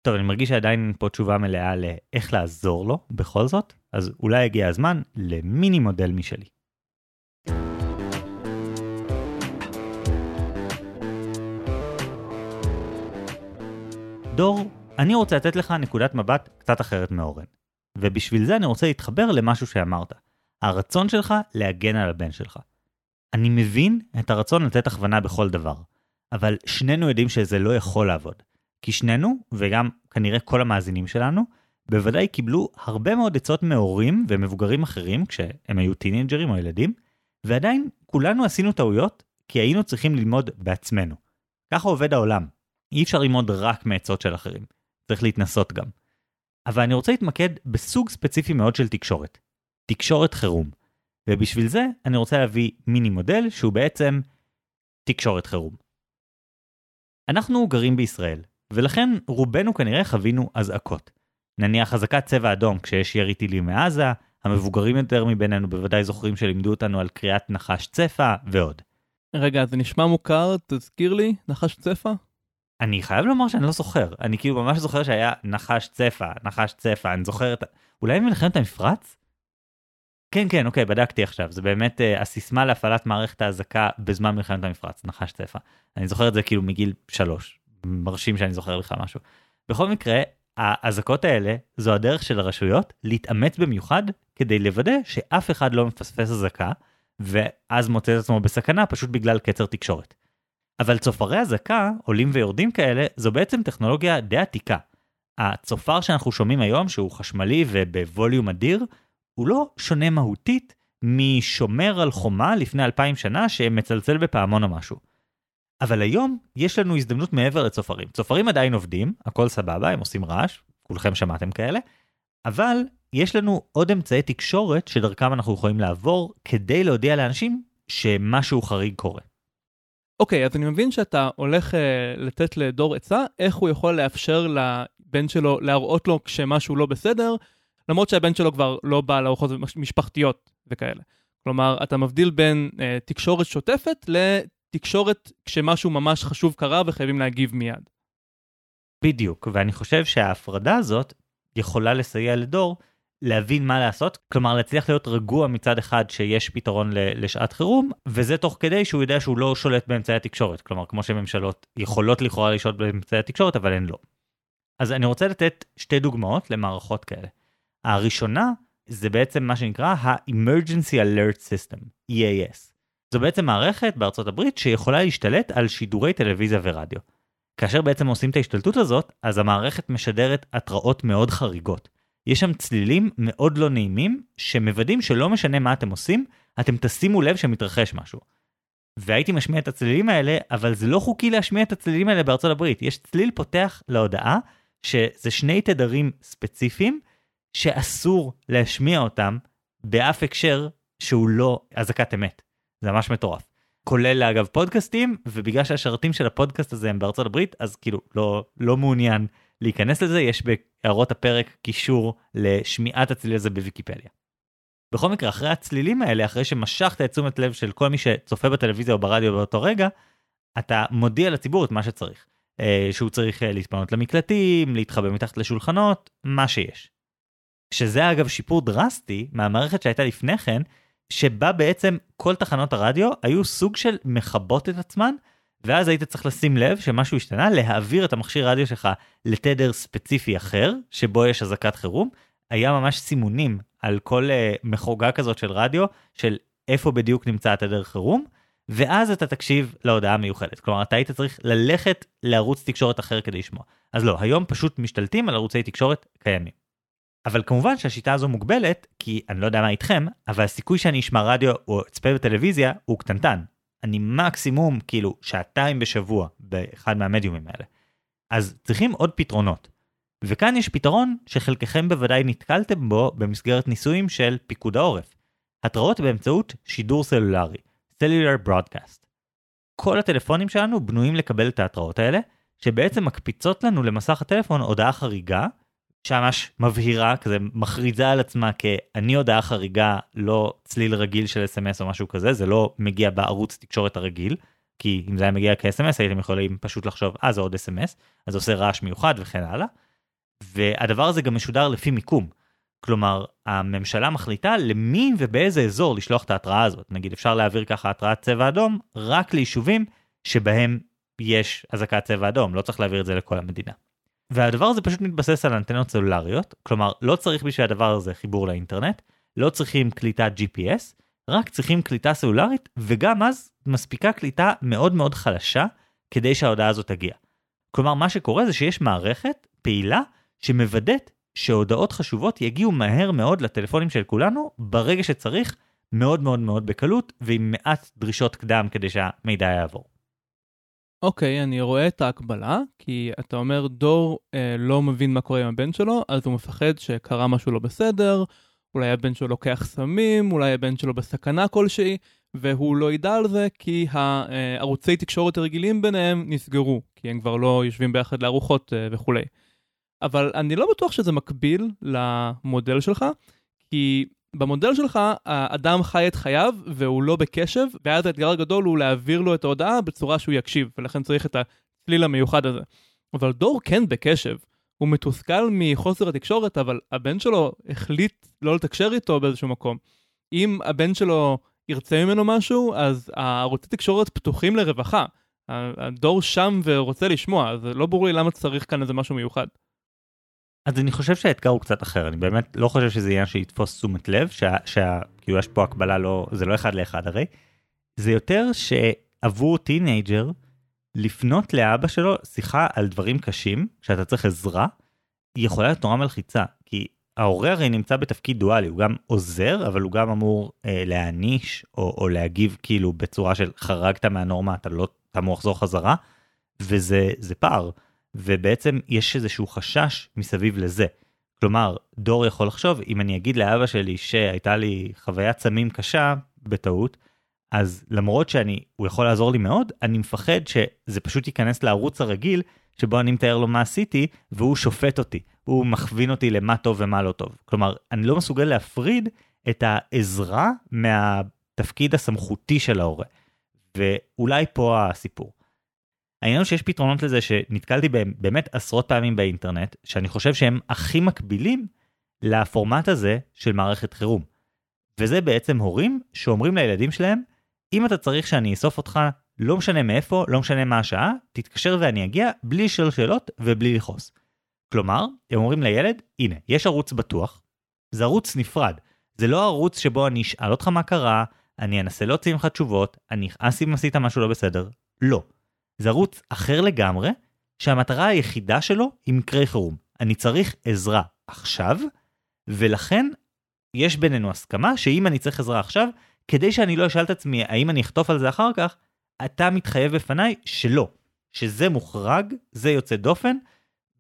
טוב, אני מרגיש שעדיין אין פה תשובה מלאה לאיך לעזור לו בכל זאת, אז אולי הגיע הזמן למיני מודל משלי. דור, אני רוצה לתת לך נקודת מבט קצת אחרת מאורן. ובשביל זה אני רוצה להתחבר למשהו שאמרת. הרצון שלך להגן על הבן שלך. אני מבין את הרצון לתת הכוונה בכל דבר, אבל שנינו יודעים שזה לא יכול לעבוד. כי שנינו, וגם כנראה כל המאזינים שלנו, בוודאי קיבלו הרבה מאוד עצות מהורים ומבוגרים אחרים כשהם היו טינג'רים או ילדים, ועדיין כולנו עשינו טעויות כי היינו צריכים ללמוד בעצמנו. ככה עובד העולם. אי אפשר ללמוד רק מעצות של אחרים. צריך להתנסות גם. אבל אני רוצה להתמקד בסוג ספציפי מאוד של תקשורת. תקשורת חירום. ובשביל זה אני רוצה להביא מיני מודל שהוא בעצם תקשורת חירום. אנחנו גרים בישראל, ולכן רובנו כנראה חווינו אזעקות. נניח אזעקת צבע אדום כשיש ירי טילים מעזה, המבוגרים יותר מבינינו בוודאי זוכרים שלימדו אותנו על קריאת נחש צפה ועוד. רגע, זה נשמע מוכר, תזכיר לי, נחש צפה? אני חייב לומר שאני לא זוכר, אני כאילו ממש זוכר שהיה נחש צפה, נחש צפה, אני זוכר את... אולי מלחמת המפרץ? כן, כן, אוקיי, בדקתי עכשיו, זה באמת uh, הסיסמה להפעלת מערכת האזעקה בזמן מלחמת המפרץ, נחש צפה. אני זוכר את זה כאילו מגיל שלוש, מרשים שאני זוכר לך משהו. בכל מקרה, האזעקות האלה זו הדרך של הרשויות להתאמץ במיוחד כדי לוודא שאף אחד לא מפספס אזעקה, ואז מוצא את עצמו בסכנה פשוט בגלל קצר תקשורת. אבל צופרי אזעקה, עולים ויורדים כאלה, זו בעצם טכנולוגיה די עתיקה. הצופר שאנחנו שומעים היום, שהוא חשמלי ובווליום אדיר, הוא לא שונה מהותית משומר על חומה לפני אלפיים שנה שמצלצל בפעמון או משהו. אבל היום יש לנו הזדמנות מעבר לצופרים. צופרים עדיין עובדים, הכל סבבה, הם עושים רעש, כולכם שמעתם כאלה, אבל יש לנו עוד אמצעי תקשורת שדרכם אנחנו יכולים לעבור כדי להודיע לאנשים שמשהו חריג קורה. אוקיי, אז אני מבין שאתה הולך uh, לתת לדור עצה איך הוא יכול לאפשר לבן שלו, להראות לו כשמשהו לא בסדר, למרות שהבן שלו כבר לא בא לארוחות משפחתיות וכאלה. כלומר, אתה מבדיל בין uh, תקשורת שוטפת לתקשורת כשמשהו ממש חשוב קרה וחייבים להגיב מיד. בדיוק, ואני חושב שההפרדה הזאת יכולה לסייע לדור להבין מה לעשות, כלומר להצליח להיות רגוע מצד אחד שיש פתרון לשעת חירום, וזה תוך כדי שהוא יודע שהוא לא שולט באמצעי התקשורת, כלומר כמו שממשלות יכולות לכאורה לשלוט באמצעי התקשורת אבל הן לא. אז אני רוצה לתת שתי דוגמאות למערכות כאלה. הראשונה זה בעצם מה שנקרא ה-Emergency Alert System, EAS. זו בעצם מערכת בארצות הברית שיכולה להשתלט על שידורי טלוויזיה ורדיו. כאשר בעצם עושים את ההשתלטות הזאת, אז המערכת משדרת התראות מאוד חריגות. יש שם צלילים מאוד לא נעימים, שמוודאים שלא משנה מה אתם עושים, אתם תשימו לב שמתרחש משהו. והייתי משמיע את הצלילים האלה, אבל זה לא חוקי להשמיע את הצלילים האלה בארצות הברית. יש צליל פותח להודעה, שזה שני תדרים ספציפיים, שאסור להשמיע אותם באף הקשר שהוא לא אזעקת אמת. זה ממש מטורף. כולל אגב פודקאסטים, ובגלל שהשרתים של הפודקאסט הזה הם בארצות הברית, אז כאילו לא, לא מעוניין להיכנס לזה, יש בהערות הפרק קישור לשמיעת הצליל הזה בוויקיפדיה. בכל מקרה, אחרי הצלילים האלה, אחרי שמשכת את תשומת לב של כל מי שצופה בטלוויזיה או ברדיו באותו רגע, אתה מודיע לציבור את מה שצריך. אה, שהוא צריך אה, להתפנות למקלטים, להתחבא מתחת לשולחנות, מה שיש. שזה אגב שיפור דרסטי מהמערכת שהייתה לפני כן, שבה בעצם כל תחנות הרדיו היו סוג של מכבות את עצמן ואז היית צריך לשים לב שמשהו השתנה, להעביר את המכשיר רדיו שלך לתדר ספציפי אחר, שבו יש אזעקת חירום. היה ממש סימונים על כל uh, מחוגה כזאת של רדיו, של איפה בדיוק נמצא התדר חירום, ואז אתה תקשיב להודעה המיוחדת. כלומר, אתה היית צריך ללכת לערוץ תקשורת אחר כדי לשמוע. אז לא, היום פשוט משתלטים על ערוצי תקשורת קיימים. אבל כמובן שהשיטה הזו מוגבלת, כי אני לא יודע מה איתכם, אבל הסיכוי שאני אשמע רדיו או אצפה בטלוויזיה הוא קטנטן. אני מקסימום כאילו שעתיים בשבוע באחד מהמדיומים האלה. אז צריכים עוד פתרונות. וכאן יש פתרון שחלקכם בוודאי נתקלתם בו במסגרת ניסויים של פיקוד העורף. התראות באמצעות שידור סלולרי, Cellular Broadcast. כל הטלפונים שלנו בנויים לקבל את ההתראות האלה, שבעצם מקפיצות לנו למסך הטלפון הודעה חריגה שממש מבהירה, כזה מכריזה על עצמה כ"אני הודעה חריגה, לא צליל רגיל של אס.אם.אס או משהו כזה, זה לא מגיע בערוץ תקשורת הרגיל, כי אם זה היה מגיע כאס.אם.אס הייתם יכולים פשוט לחשוב, אה זה עוד אס.אם.אס, אז זה עושה רעש מיוחד וכן הלאה. והדבר הזה גם משודר לפי מיקום. כלומר, הממשלה מחליטה למי ובאיזה אזור לשלוח את ההתראה הזאת. נגיד אפשר להעביר ככה התראת צבע אדום רק ליישובים שבהם יש אזעקת צבע אדום, לא צריך להעביר את זה לכל המדינה. והדבר הזה פשוט מתבסס על אנטנות סלולריות, כלומר לא צריך בשביל הדבר הזה חיבור לאינטרנט, לא צריכים קליטת GPS, רק צריכים קליטה סלולרית, וגם אז מספיקה קליטה מאוד מאוד חלשה כדי שההודעה הזאת תגיע. כלומר, מה שקורה זה שיש מערכת פעילה שמוודאת שהודעות חשובות יגיעו מהר מאוד לטלפונים של כולנו, ברגע שצריך, מאוד מאוד מאוד בקלות, ועם מעט דרישות קדם כדי שהמידע יעבור. אוקיי, okay, אני רואה את ההקבלה, כי אתה אומר דור אה, לא מבין מה קורה עם הבן שלו, אז הוא מפחד שקרה משהו לא בסדר, אולי הבן שלו לוקח סמים, אולי הבן שלו בסכנה כלשהי, והוא לא ידע על זה כי הערוצי תקשורת הרגילים ביניהם נסגרו, כי הם כבר לא יושבים ביחד לארוחות אה, וכולי. אבל אני לא בטוח שזה מקביל למודל שלך, כי במודל שלך האדם חי את חייו והוא לא בקשב, ואז האתגר הגדול הוא להעביר לו את ההודעה בצורה שהוא יקשיב, ולכן צריך את הצליל המיוחד הזה. אבל דור כן בקשב. הוא מתוסכל מחוסר התקשורת, אבל הבן שלו החליט לא לתקשר איתו באיזשהו מקום. אם הבן שלו ירצה ממנו משהו, אז הערוצי תקשורת פתוחים לרווחה. הדור שם ורוצה לשמוע, אז לא ברור לי למה צריך כאן איזה משהו מיוחד. אז אני חושב שהאתגר הוא קצת אחר, אני באמת לא חושב שזה עניין שיתפוס תשומת לב, שה, שה, כאילו יש פה הקבלה לא, זה לא אחד לאחד הרי, זה יותר שעבור טינאייג'ר, לפנות לאבא שלו שיחה על דברים קשים, שאתה צריך עזרה, היא יכולה להיות נורא מלחיצה, כי ההורה הרי נמצא בתפקיד דואלי, הוא גם עוזר, אבל הוא גם אמור אה, להעניש, או, או להגיב כאילו בצורה שחורגת מהנורמה, אתה לא אתה אמור לחזור חזרה, וזה פער, ובעצם יש איזשהו חשש מסביב לזה. כלומר, דור יכול לחשוב, אם אני אגיד לאבא שלי שהייתה לי חוויית סמים קשה, בטעות, אז למרות שאני, הוא יכול לעזור לי מאוד, אני מפחד שזה פשוט ייכנס לערוץ הרגיל, שבו אני מתאר לו מה עשיתי, והוא שופט אותי. הוא מכווין אותי למה טוב ומה לא טוב. כלומר, אני לא מסוגל להפריד את העזרה מהתפקיד הסמכותי של ההורה. ואולי פה הסיפור. העניין הוא שיש פתרונות לזה שנתקלתי בהם באמת עשרות פעמים באינטרנט, שאני חושב שהם הכי מקבילים לפורמט הזה של מערכת חירום. וזה בעצם הורים שאומרים לילדים שלהם, אם אתה צריך שאני אאסוף אותך, לא משנה מאיפה, לא משנה מה השעה, תתקשר ואני אגיע בלי לשאול שאלות ובלי לכעוס. כלומר, הם אומרים לילד, הנה, יש ערוץ בטוח, זה ערוץ נפרד. זה לא ערוץ שבו אני אשאל אותך מה קרה, אני אנסה להוציא ממך תשובות, אני אכעס אם עשית משהו לא בסדר. לא. זה ערוץ אחר לגמרי, שהמטרה היחידה שלו היא מקרי חירום. אני צריך עזרה עכשיו, ולכן יש בינינו הסכמה שאם אני צריך עזרה עכשיו, כדי שאני לא אשאל את עצמי האם אני אחטוף על זה אחר כך, אתה מתחייב בפניי שלא, שזה מוחרג, זה יוצא דופן,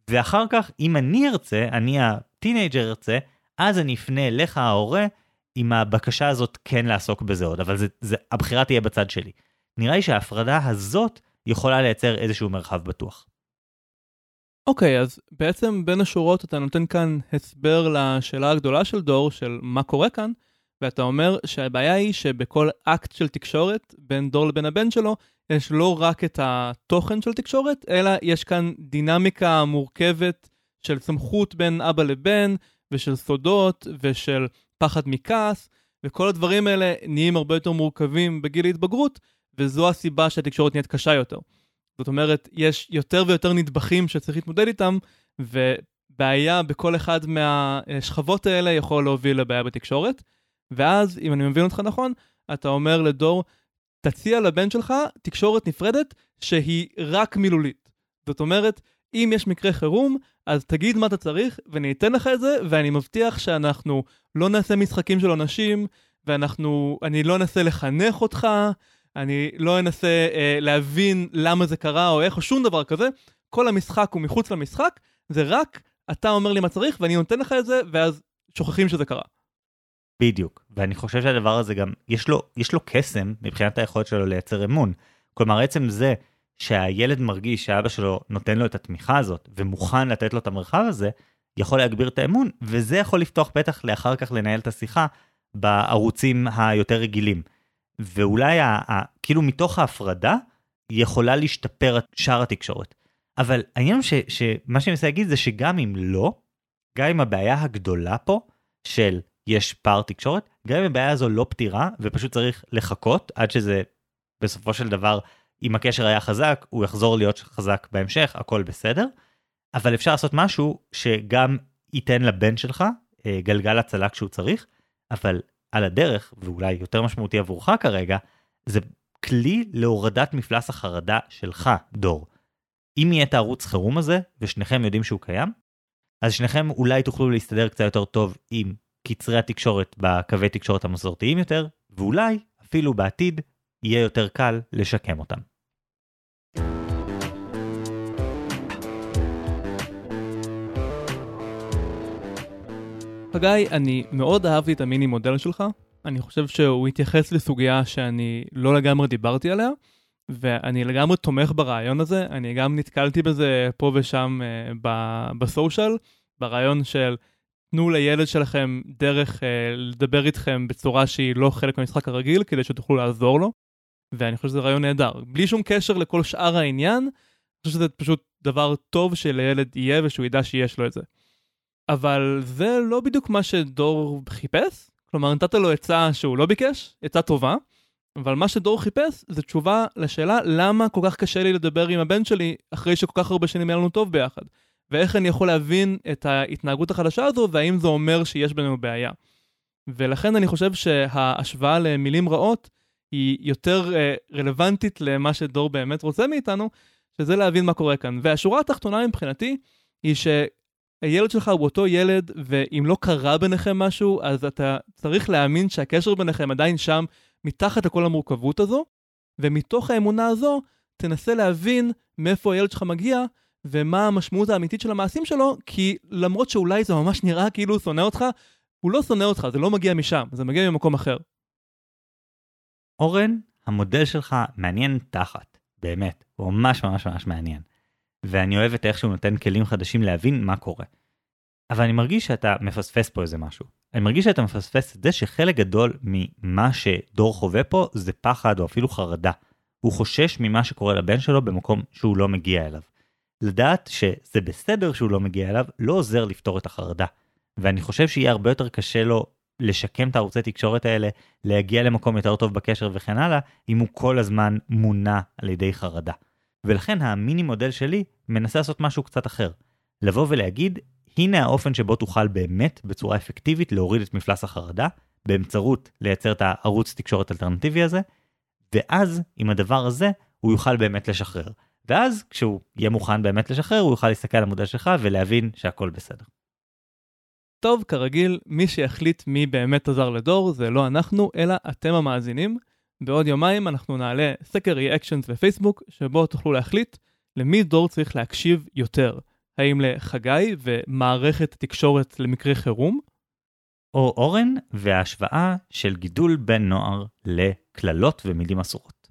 ואחר כך אם אני ארצה, אני הטינג'ר ארצה, אז אני אפנה אליך ההורה עם הבקשה הזאת כן לעסוק בזה עוד, אבל זה, זה, הבחירה תהיה בצד שלי. נראה לי שההפרדה הזאת יכולה לייצר איזשהו מרחב בטוח. אוקיי, okay, אז בעצם בין השורות אתה נותן כאן הסבר לשאלה הגדולה של דור, של מה קורה כאן, ואתה אומר שהבעיה היא שבכל אקט של תקשורת בין דור לבין הבן שלו, יש לא רק את התוכן של תקשורת, אלא יש כאן דינמיקה מורכבת של סמכות בין אבא לבן, ושל סודות, ושל פחד מכעס, וכל הדברים האלה נהיים הרבה יותר מורכבים בגיל ההתבגרות, וזו הסיבה שהתקשורת נהיית קשה יותר. זאת אומרת, יש יותר ויותר נדבכים שצריך להתמודד איתם, ובעיה בכל אחד מהשכבות האלה יכול להוביל לבעיה בתקשורת. ואז, אם אני מבין אותך נכון, אתה אומר לדור, תציע לבן שלך תקשורת נפרדת שהיא רק מילולית. זאת אומרת, אם יש מקרה חירום, אז תגיד מה אתה צריך, ואני אתן לך את זה, ואני מבטיח שאנחנו לא נעשה משחקים של אנשים, ואנחנו, אני לא אנסה לחנך אותך, אני לא אנסה אה, להבין למה זה קרה או איך, או שום דבר כזה. כל המשחק הוא מחוץ למשחק, זה רק אתה אומר לי מה צריך, ואני נותן לך את זה, ואז שוכחים שזה קרה. בדיוק, ואני חושב שהדבר הזה גם, יש לו, יש לו קסם מבחינת היכולת שלו לייצר אמון. כלומר, עצם זה שהילד מרגיש שאבא שלו נותן לו את התמיכה הזאת ומוכן לתת לו את המרחב הזה, יכול להגביר את האמון, וזה יכול לפתוח פתח לאחר כך לנהל את השיחה בערוצים היותר רגילים. ואולי, ה, ה, כאילו מתוך ההפרדה, יכולה להשתפר שאר התקשורת. אבל העניין הוא שמה שאני מנסה להגיד זה שגם אם לא, גם אם הבעיה הגדולה פה של יש פער תקשורת, גם אם הבעיה הזו לא פתירה ופשוט צריך לחכות עד שזה בסופו של דבר אם הקשר היה חזק, הוא יחזור להיות חזק בהמשך, הכל בסדר. אבל אפשר לעשות משהו שגם ייתן לבן שלך אה, גלגל הצלה כשהוא צריך, אבל על הדרך, ואולי יותר משמעותי עבורך כרגע, זה כלי להורדת מפלס החרדה שלך, דור. אם יהיה את הערוץ חירום הזה, ושניכם יודעים שהוא קיים, אז שניכם אולי תוכלו להסתדר קצת יותר טוב עם קצרי התקשורת בקווי תקשורת המסורתיים יותר, ואולי אפילו בעתיד יהיה יותר קל לשקם אותם. חגי, אני מאוד אהבתי את המיני מודל שלך. אני חושב שהוא התייחס לסוגיה שאני לא לגמרי דיברתי עליה, ואני לגמרי תומך ברעיון הזה. אני גם נתקלתי בזה פה ושם uh, בסושיאל, ברעיון של תנו לילד שלכם דרך uh, לדבר איתכם בצורה שהיא לא חלק מהמשחק הרגיל, כדי שתוכלו לעזור לו. ואני חושב שזה רעיון נהדר. בלי שום קשר לכל שאר העניין, אני חושב שזה פשוט דבר טוב שלילד יהיה ושהוא ידע שיש לו את זה. אבל זה לא בדיוק מה שדור חיפש, כלומר נתת לו עצה שהוא לא ביקש, עצה טובה, אבל מה שדור חיפש זה תשובה לשאלה למה כל כך קשה לי לדבר עם הבן שלי אחרי שכל כך הרבה שנים היה לנו טוב ביחד, ואיך אני יכול להבין את ההתנהגות החדשה הזו והאם זה אומר שיש בינינו בעיה. ולכן אני חושב שההשוואה למילים רעות היא יותר uh, רלוונטית למה שדור באמת רוצה מאיתנו, שזה להבין מה קורה כאן. והשורה התחתונה מבחינתי היא ש... הילד שלך הוא אותו ילד, ואם לא קרה ביניכם משהו, אז אתה צריך להאמין שהקשר ביניכם עדיין שם, מתחת לכל המורכבות הזו, ומתוך האמונה הזו, תנסה להבין מאיפה הילד שלך מגיע, ומה המשמעות האמיתית של המעשים שלו, כי למרות שאולי זה ממש נראה כאילו הוא שונא אותך, הוא לא שונא אותך, זה לא מגיע משם, זה מגיע ממקום אחר. אורן, המודל שלך מעניין תחת, באמת, הוא ממש ממש ממש מעניין. ואני אוהב את איך שהוא נותן כלים חדשים להבין מה קורה. אבל אני מרגיש שאתה מפספס פה איזה משהו. אני מרגיש שאתה מפספס את זה שחלק גדול ממה שדור חווה פה זה פחד או אפילו חרדה. הוא חושש ממה שקורה לבן שלו במקום שהוא לא מגיע אליו. לדעת שזה בסדר שהוא לא מגיע אליו לא עוזר לפתור את החרדה. ואני חושב שיהיה הרבה יותר קשה לו לשקם את הערוצי תקשורת האלה, להגיע למקום יותר טוב בקשר וכן הלאה, אם הוא כל הזמן מונע על ידי חרדה. ולכן המיני מודל שלי מנסה לעשות משהו קצת אחר. לבוא ולהגיד, הנה האופן שבו תוכל באמת בצורה אפקטיבית להוריד את מפלס החרדה, באמצעות לייצר את הערוץ תקשורת אלטרנטיבי הזה, ואז עם הדבר הזה הוא יוכל באמת לשחרר. ואז כשהוא יהיה מוכן באמת לשחרר, הוא יוכל להסתכל על המודל שלך ולהבין שהכל בסדר. טוב, כרגיל, מי שיחליט מי באמת עזר לדור זה לא אנחנו, אלא אתם המאזינים. בעוד יומיים אנחנו נעלה סקר ריאקשנס בפייסבוק, שבו תוכלו להחליט למי דור צריך להקשיב יותר. האם לחגי ומערכת תקשורת למקרה חירום? או אורן וההשוואה של גידול בן נוער לקללות ומילים אסורות.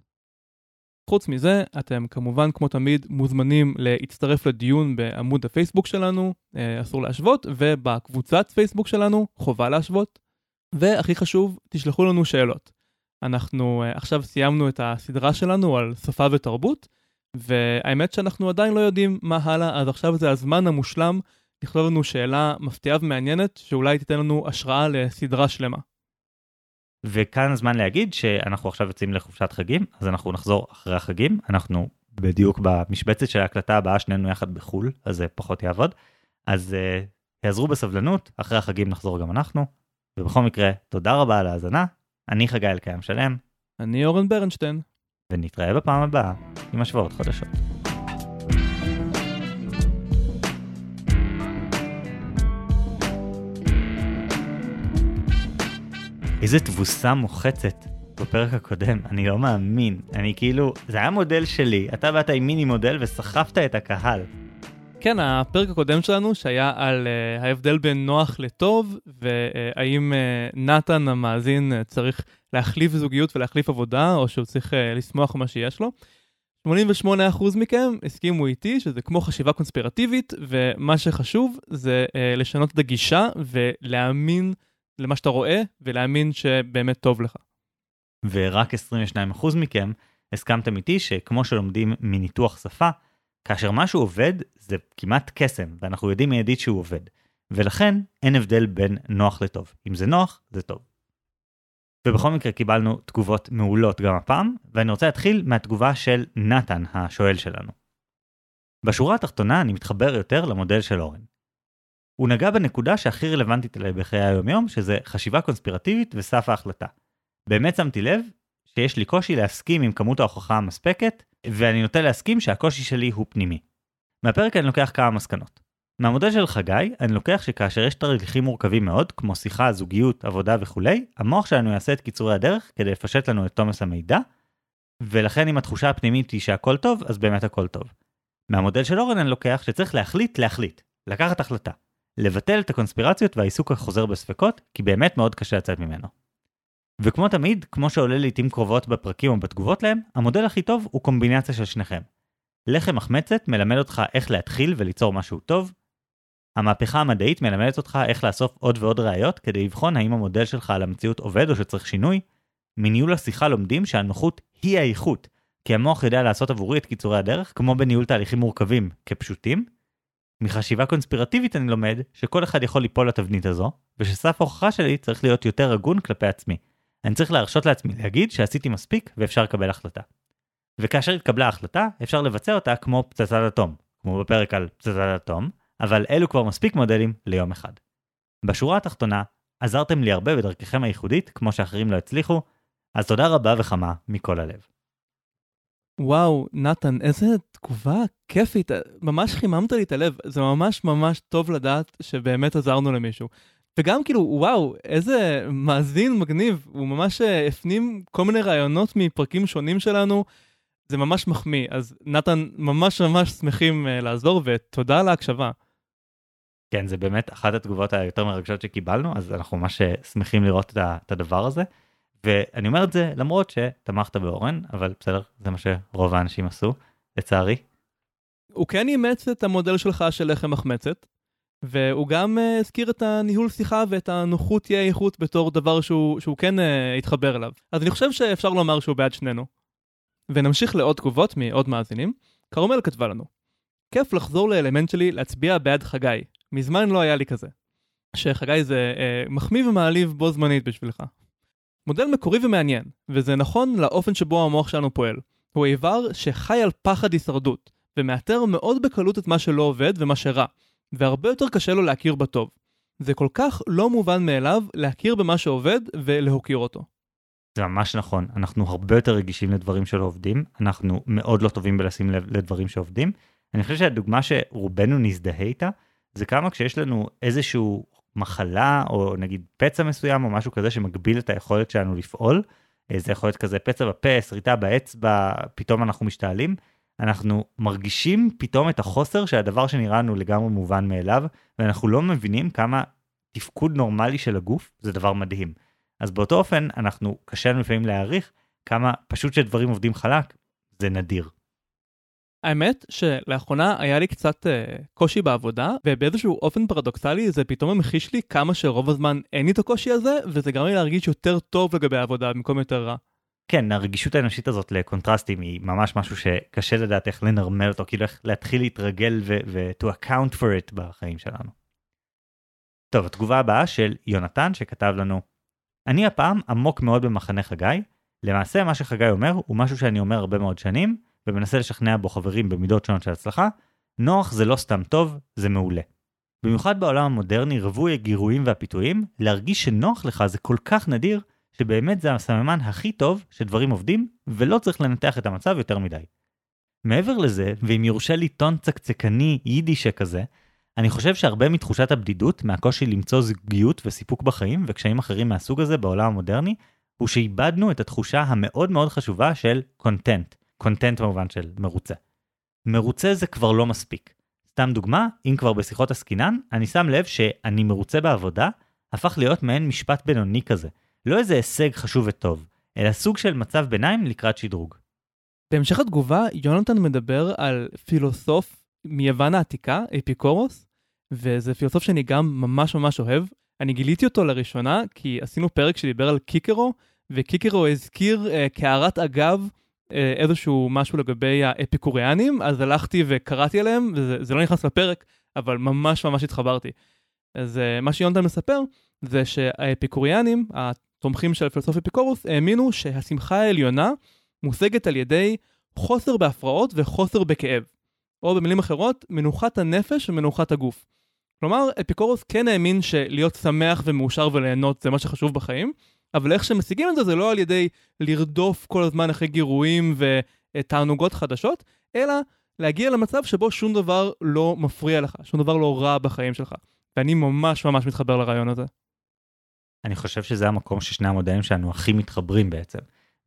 חוץ מזה, אתם כמובן כמו תמיד מוזמנים להצטרף לדיון בעמוד הפייסבוק שלנו, אה, אסור להשוות, ובקבוצת פייסבוק שלנו, חובה להשוות. והכי חשוב, תשלחו לנו שאלות. אנחנו uh, עכשיו סיימנו את הסדרה שלנו על שפה ותרבות, והאמת שאנחנו עדיין לא יודעים מה הלאה, אז עכשיו זה הזמן המושלם לכתוב לנו שאלה מפתיעה ומעניינת, שאולי תיתן לנו השראה לסדרה שלמה. וכאן הזמן להגיד שאנחנו עכשיו יוצאים לחופשת חגים, אז אנחנו נחזור אחרי החגים, אנחנו בדיוק במשבצת של ההקלטה הבאה שנינו יחד בחו"ל, אז זה פחות יעבוד. אז uh, יעזרו בסבלנות, אחרי החגים נחזור גם אנחנו, ובכל מקרה, תודה רבה על ההאזנה, אני חגי אלקיים שלם. אני אורן ברנשטיין. ונתראה בפעם הבאה עם השוואות חדשות. איזה תבוסה מוחצת בפרק הקודם, אני לא מאמין. אני כאילו, זה היה מודל שלי, אתה באת עם מיני מודל וסחפת את הקהל. כן, הפרק הקודם שלנו שהיה על uh, ההבדל בין נוח לטוב, והאם uh, נתן המאזין uh, צריך להחליף זוגיות ולהחליף עבודה, או שהוא צריך uh, לשמוח מה שיש לו. 88% מכם הסכימו איתי שזה כמו חשיבה קונספירטיבית, ומה שחשוב זה uh, לשנות את הגישה ולהאמין למה שאתה רואה, ולהאמין שבאמת טוב לך. ורק 22% מכם הסכמתם איתי שכמו שלומדים מניתוח שפה, כאשר משהו עובד זה כמעט קסם, ואנחנו יודעים מיידית שהוא עובד. ולכן אין הבדל בין נוח לטוב. אם זה נוח, זה טוב. ובכל מקרה קיבלנו תגובות מעולות גם הפעם, ואני רוצה להתחיל מהתגובה של נתן, השואל שלנו. בשורה התחתונה אני מתחבר יותר למודל של אורן. הוא נגע בנקודה שהכי רלוונטית אליי בחיי היום-יום, שזה חשיבה קונספירטיבית וסף ההחלטה. באמת שמתי לב שיש לי קושי להסכים עם כמות ההוכחה המספקת, ואני נוטה להסכים שהקושי שלי הוא פנימי. מהפרק אני לוקח כמה מסקנות. מהמודל של חגי, אני לוקח שכאשר יש תהליכים מורכבים מאוד, כמו שיחה, זוגיות, עבודה וכולי, המוח שלנו יעשה את קיצורי הדרך כדי לפשט לנו את תומס המידע, ולכן אם התחושה הפנימית היא שהכל טוב, אז באמת הכל טוב. מהמודל של אורן אני לוקח שצריך להחליט להחליט, לקחת החלטה. לבטל את הקונספירציות והעיסוק החוזר בספקות, כי באמת מאוד קשה לצאת ממנו. וכמו תמיד, כמו שעולה לעיתים קרובות בפרקים או בתגובות להם, המודל הכי טוב הוא קומבינציה של שניכם. לחם מחמצת מלמד אותך איך להתחיל וליצור משהו טוב. המהפכה המדעית מלמדת אותך איך לאסוף עוד ועוד ראיות כדי לבחון האם המודל שלך על המציאות עובד או שצריך שינוי. מניהול השיחה לומדים שהנוחות היא האיכות, כי המוח יודע לעשות עבורי את קיצורי הדרך, כמו בניהול תהליכים מורכבים כפשוטים. מחשיבה קונספירטיבית אני לומד שכל אחד יכול ליפול לתבנית הזו, ושסף ההוכחה שלי צריך להיות יותר הגון כלפי עצמי. אני צריך להרשות לעצמי להגיד שעשיתי מספיק ואפשר לקבל החלטה. וכאשר התקבלה ההחלטה, אפשר לבצע אותה כמו פצצת אטום, כמו בפרק על פצצת אטום, אבל אלו כבר מספיק מודלים ליום אחד. בשורה התחתונה, עזרתם לי הרבה בדרככם הייחודית, כמו שאחרים לא הצליחו, אז תודה רבה וחמה מכל הלב. וואו, נתן, איזה תגובה כיפית, ממש חיממת לי את הלב, זה ממש ממש טוב לדעת שבאמת עזרנו למישהו. וגם כאילו, וואו, איזה מאזין מגניב, הוא ממש אה, הפנים כל מיני רעיונות מפרקים שונים שלנו, זה ממש מחמיא. אז נתן, ממש ממש שמחים uh, לעזור, ותודה על ההקשבה. כן, זה באמת אחת התגובות היותר מרגשות שקיבלנו, אז אנחנו ממש אה, שמחים לראות את הדבר הזה. ואני אומר את זה למרות שתמכת באורן, אבל בסדר, זה מה שרוב האנשים עשו, לצערי. הוא כן אימץ את המודל שלך של לחם מחמצת, והוא גם uh, הזכיר את הניהול שיחה ואת הנוחות תהיה איכות בתור דבר שהוא, שהוא כן uh, התחבר אליו. אז אני חושב שאפשר לומר שהוא בעד שנינו. ונמשיך לעוד תגובות מעוד מאזינים. כרמל כתבה לנו: כיף לחזור לאלמנט שלי להצביע בעד חגי. מזמן לא היה לי כזה. שחגי זה uh, מחמיא ומעליב בו זמנית בשבילך. מודל מקורי ומעניין, וזה נכון לאופן שבו המוח שלנו פועל. הוא איבר שחי על פחד הישרדות, ומאתר מאוד בקלות את מה שלא עובד ומה שרע, והרבה יותר קשה לו להכיר בטוב. זה כל כך לא מובן מאליו להכיר במה שעובד ולהוקיר אותו. זה ממש נכון, אנחנו הרבה יותר רגישים לדברים שלא עובדים, אנחנו מאוד לא טובים בלשים לב לדברים שעובדים. אני חושב שהדוגמה שרובנו נזדהה איתה, זה כמה כשיש לנו איזשהו מחלה או נגיד פצע מסוים או משהו כזה שמגביל את היכולת שלנו לפעול. אה, זה יכול להיות כזה פצע בפה, שריטה באצבע, פתאום אנחנו משתעלים. אנחנו מרגישים פתאום את החוסר של הדבר שנראה לנו לגמרי מובן מאליו, ואנחנו לא מבינים כמה תפקוד נורמלי של הגוף זה דבר מדהים. אז באותו אופן, אנחנו, קשה לנו לפעמים להעריך כמה פשוט שדברים עובדים חלק, זה נדיר. האמת שלאחרונה היה לי קצת uh, קושי בעבודה, ובאיזשהו אופן פרדוקסלי זה פתאום המחיש לי כמה שרוב הזמן אין לי את הקושי הזה, וזה גרם לי להרגיש יותר טוב לגבי העבודה במקום יותר רע. כן, הרגישות האנושית הזאת לקונטרסטים היא ממש משהו שקשה לדעת איך לנרמל אותו, כאילו איך להתחיל להתרגל ו- to account for it בחיים שלנו. טוב, התגובה הבאה של יונתן שכתב לנו, אני הפעם עמוק מאוד במחנה חגי, למעשה מה שחגי אומר הוא משהו שאני אומר הרבה מאוד שנים, ומנסה לשכנע בו חברים במידות שונות של הצלחה, נוח זה לא סתם טוב, זה מעולה. במיוחד בעולם המודרני רווי הגירויים והפיתויים, להרגיש שנוח לך זה כל כך נדיר, שבאמת זה הסממן הכי טוב שדברים עובדים, ולא צריך לנתח את המצב יותר מדי. מעבר לזה, ואם יורשה לי טון צקצקני יידי שכזה, אני חושב שהרבה מתחושת הבדידות, מהקושי למצוא זוגיות וסיפוק בחיים וקשיים אחרים מהסוג הזה בעולם המודרני, הוא שאיבדנו את התחושה המאוד מאוד חשובה של קונטנט, קונטנט במובן של מרוצה. מרוצה זה כבר לא מספיק. סתם דוגמה, אם כבר בשיחות עסקינן, אני שם לב שאני מרוצה בעבודה, הפך להיות מעין משפט בינוני כזה. לא איזה הישג חשוב וטוב, אלא סוג של מצב ביניים לקראת שדרוג. בהמשך התגובה, יונתן מדבר על פילוסוף מיוון העתיקה, אפיקורוס, וזה פילוסוף שאני גם ממש ממש אוהב. אני גיליתי אותו לראשונה כי עשינו פרק שדיבר על קיקרו, וקיקרו הזכיר uh, קערת אגב אה, איזשהו משהו לגבי האפיקוריאנים, אז הלכתי וקראתי עליהם, וזה לא נכנס לפרק, אבל ממש ממש התחברתי. אז אה, מה שיונתן מספר, זה שהאפיקוריאנים, התומכים של פילוסוף אפיקורוס, האמינו שהשמחה העליונה מושגת על ידי חוסר בהפרעות וחוסר בכאב. או במילים אחרות, מנוחת הנפש ומנוחת הגוף. כלומר, אפיקורוס כן האמין שלהיות שמח ומאושר וליהנות זה מה שחשוב בחיים, אבל איך שמשיגים את זה זה לא על ידי לרדוף כל הזמן אחרי גירויים ותענוגות חדשות, אלא להגיע למצב שבו שום דבר לא מפריע לך, שום דבר לא רע בחיים שלך. ואני ממש ממש מתחבר לרעיון הזה. אני חושב שזה המקום ששני המודלים שלנו הכי מתחברים בעצם.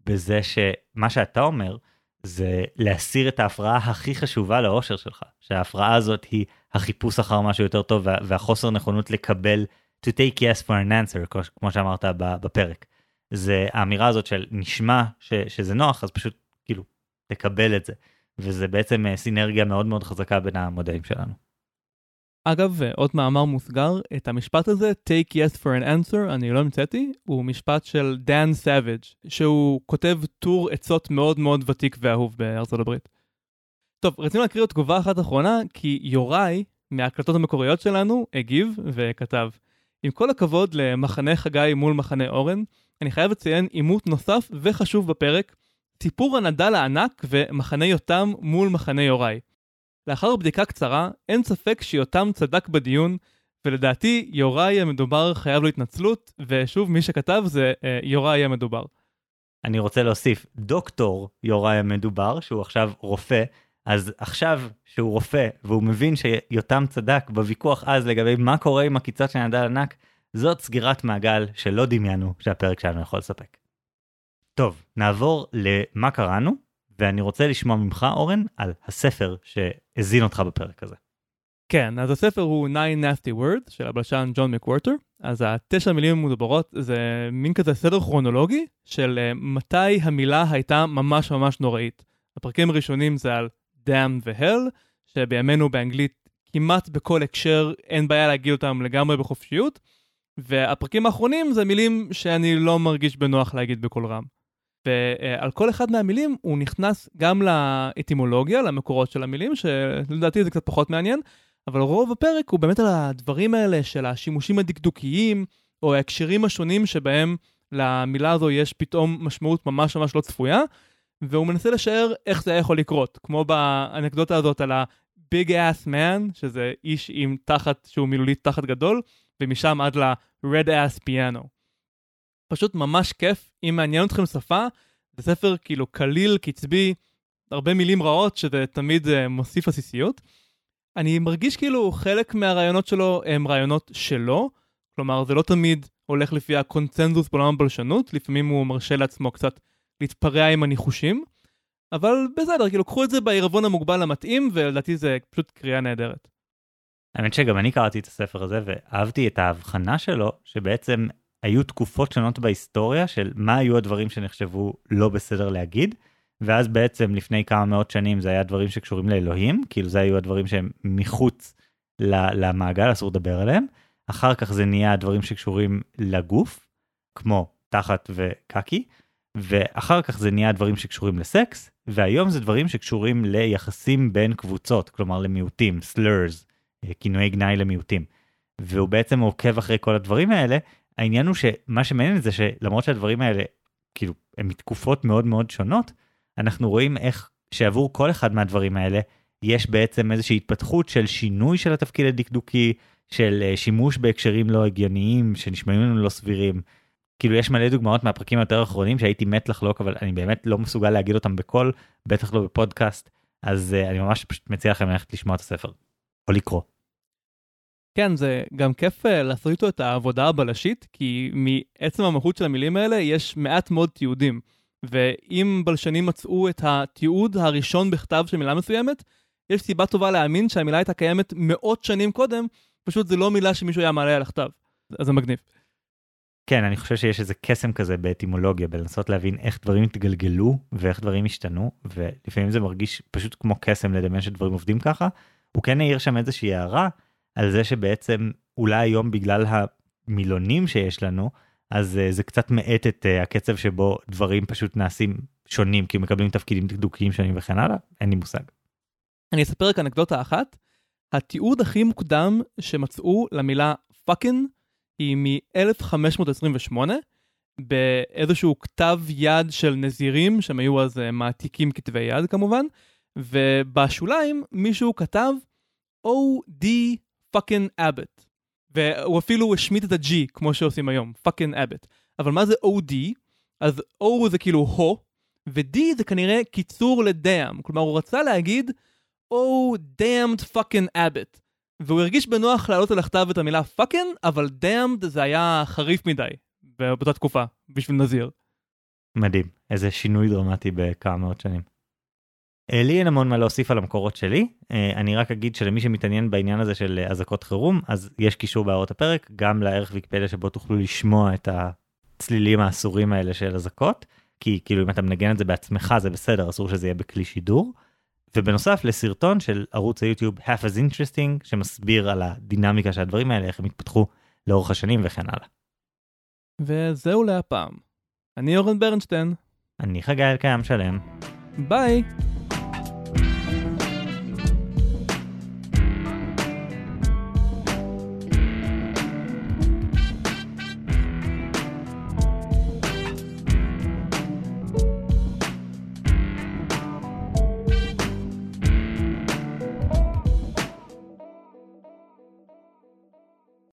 בזה שמה שאתה אומר זה להסיר את ההפרעה הכי חשובה לאושר שלך, שההפרעה הזאת היא החיפוש אחר משהו יותר טוב והחוסר נכונות לקבל to take yes for an answer, כמו שאמרת בפרק. זה האמירה הזאת של נשמע ש, שזה נוח, אז פשוט כאילו תקבל את זה. וזה בעצם אה, סינרגיה מאוד מאוד חזקה בין המודלים שלנו. אגב, עוד מאמר מוסגר, את המשפט הזה, take yes for an answer, אני לא המצאתי, הוא משפט של דן סאביג', שהוא כותב טור עצות מאוד מאוד ותיק ואהוב בארצות הברית. טוב, רצינו להקריא עוד תגובה אחת אחרונה, כי יוראי, מההקלטות המקוריות שלנו, הגיב וכתב, עם כל הכבוד למחנה חגי מול מחנה אורן, אני חייב לציין עימות נוסף וחשוב בפרק, סיפור הנדל הענק ומחנה יותם מול מחנה יוראי. לאחר בדיקה קצרה, אין ספק שיותם צדק בדיון, ולדעתי יוראי המדובר חייב לו התנצלות, ושוב, מי שכתב זה אה, יוראי המדובר. אני רוצה להוסיף, דוקטור יוראי המדובר, שהוא עכשיו רופא, אז עכשיו שהוא רופא והוא מבין שיותם צדק בוויכוח אז לגבי מה קורה עם עקיצות של נדל ענק, זאת סגירת מעגל שלא דמיינו שהפרק שלנו יכול לספק. טוב, נעבור למה קראנו, ואני רוצה לשמוע ממך, אורן, על הספר שהזין אותך בפרק הזה. כן, אז הספר הוא 9 Nasty Words של הבלשן ג'ון מקוורטר. אז התשע מילים המודברות זה מין כזה סדר כרונולוגי של uh, מתי המילה הייתה ממש ממש נוראית. הפרקים הראשונים זה על damn והל, שבימינו באנגלית כמעט בכל הקשר אין בעיה להגיד אותם לגמרי בחופשיות. והפרקים האחרונים זה מילים שאני לא מרגיש בנוח להגיד בקול רם. ועל כל אחד מהמילים הוא נכנס גם לאטימולוגיה, למקורות של המילים, שלדעתי זה קצת פחות מעניין, אבל רוב הפרק הוא באמת על הדברים האלה של השימושים הדקדוקיים, או ההקשרים השונים שבהם למילה הזו יש פתאום משמעות ממש ממש לא צפויה, והוא מנסה לשער איך זה היה יכול לקרות, כמו באנקדוטה הזאת על ה-big ass man, שזה איש עם תחת שהוא מילולית תחת גדול, ומשם עד ל-red ass piano. פשוט ממש כיף, אם מעניין אתכם שפה, זה ספר כאילו קליל, קצבי, הרבה מילים רעות, שזה תמיד uh, מוסיף עסיסיות. אני מרגיש כאילו חלק מהרעיונות שלו הם רעיונות שלו, כלומר זה לא תמיד הולך לפי הקונצנזוס בעולם הבלשנות, לפעמים הוא מרשה לעצמו קצת להתפרע עם הניחושים, אבל בסדר, כאילו קחו את זה בעירבון המוגבל המתאים, ולדעתי זה פשוט קריאה נהדרת. האמת שגם אני קראתי את הספר הזה ואהבתי את ההבחנה שלו, שבעצם היו תקופות שונות בהיסטוריה של מה היו הדברים שנחשבו לא בסדר להגיד, ואז בעצם לפני כמה מאות שנים זה היה דברים שקשורים לאלוהים, כאילו זה היו הדברים שהם מחוץ למעגל, אסור לדבר עליהם. אחר כך זה נהיה דברים שקשורים לגוף, כמו תחת וקקי, ואחר כך זה נהיה דברים שקשורים לסקס, והיום זה דברים שקשורים ליחסים בין קבוצות, כלומר למיעוטים, slurs, אה, כינויי גנאי למיעוטים. והוא בעצם עוקב אחרי כל הדברים האלה, העניין הוא שמה שמעניין זה שלמרות שהדברים האלה, כאילו, הם מתקופות מאוד מאוד שונות, אנחנו רואים איך שעבור כל אחד מהדברים האלה, יש בעצם איזושהי התפתחות של שינוי של התפקיד הדקדוקי, של אה, שימוש בהקשרים לא הגיוניים, שנשמעים לנו לא סבירים. כאילו יש מלא דוגמאות מהפרקים היותר אחרונים שהייתי מת לחלוק, אבל אני באמת לא מסוגל להגיד אותם בקול, בטח לא בפודקאסט, אז uh, אני ממש פשוט מציע לכם ללכת לשמוע את הספר, או לקרוא. כן, זה גם כיף אה, לעשות איתו את העבודה הבלשית, כי מעצם המהות של המילים האלה יש מעט מאוד תיעודים. ואם בלשנים מצאו את התיעוד הראשון בכתב של מילה מסוימת, יש סיבה טובה להאמין שהמילה הייתה קיימת מאות שנים קודם, פשוט זה לא מילה שמישהו היה מעלה על הכתב. אז זה מגניב. כן, אני חושב שיש איזה קסם כזה באטימולוגיה, בלנסות להבין איך דברים התגלגלו ואיך דברים השתנו, ולפעמים זה מרגיש פשוט כמו קסם לדמיין שדברים עובדים ככה. הוא כן העיר שם איזושהי הערה על זה שבעצם אולי היום בגלל המילונים שיש לנו, אז אה, זה קצת מאט את אה, הקצב שבו דברים פשוט נעשים שונים, כי מקבלים תפקידים דקדוקיים שונים וכן הלאה, אין לי מושג. אני אספר רק אנקדוטה אחת. התיעוד הכי מוקדם שמצאו למילה fucking היא מ-1528, באיזשהו כתב יד של נזירים, שהם היו אז אה, מעתיקים כתבי יד כמובן, ובשוליים מישהו כתב OD fucking abbot. והוא אפילו השמיט את ה-G כמו שעושים היום, fuckin abbot. אבל מה זה OD? אז O זה כאילו הו, ו-D זה כנראה קיצור ל-damn. כלומר הוא רצה להגיד Oh damned fucking abbot. והוא הרגיש בנוח להעלות על הכתב את המילה fucking, אבל damned זה היה חריף מדי באותה תקופה, בשביל נזיר. מדהים, איזה שינוי דרמטי בכמה מאות שנים. אה, לי אין המון מה להוסיף על המקורות שלי, אה, אני רק אגיד שלמי שמתעניין בעניין הזה של אה, אזעקות חירום, אז יש קישור בהערות הפרק, גם לערך ויקיפדיה שבו תוכלו לשמוע את הצלילים האסורים האלה של אזעקות, כי כאילו אם אתה מנגן את זה בעצמך זה בסדר, אסור שזה יהיה בכלי שידור. ובנוסף לסרטון של ערוץ היוטיוב Half as Interesting, שמסביר על הדינמיקה של הדברים האלה, איך הם התפתחו לאורך השנים וכן הלאה. וזהו להפעם. אני אורן ברנשטיין. אני חגי אלקיים שלם. ביי!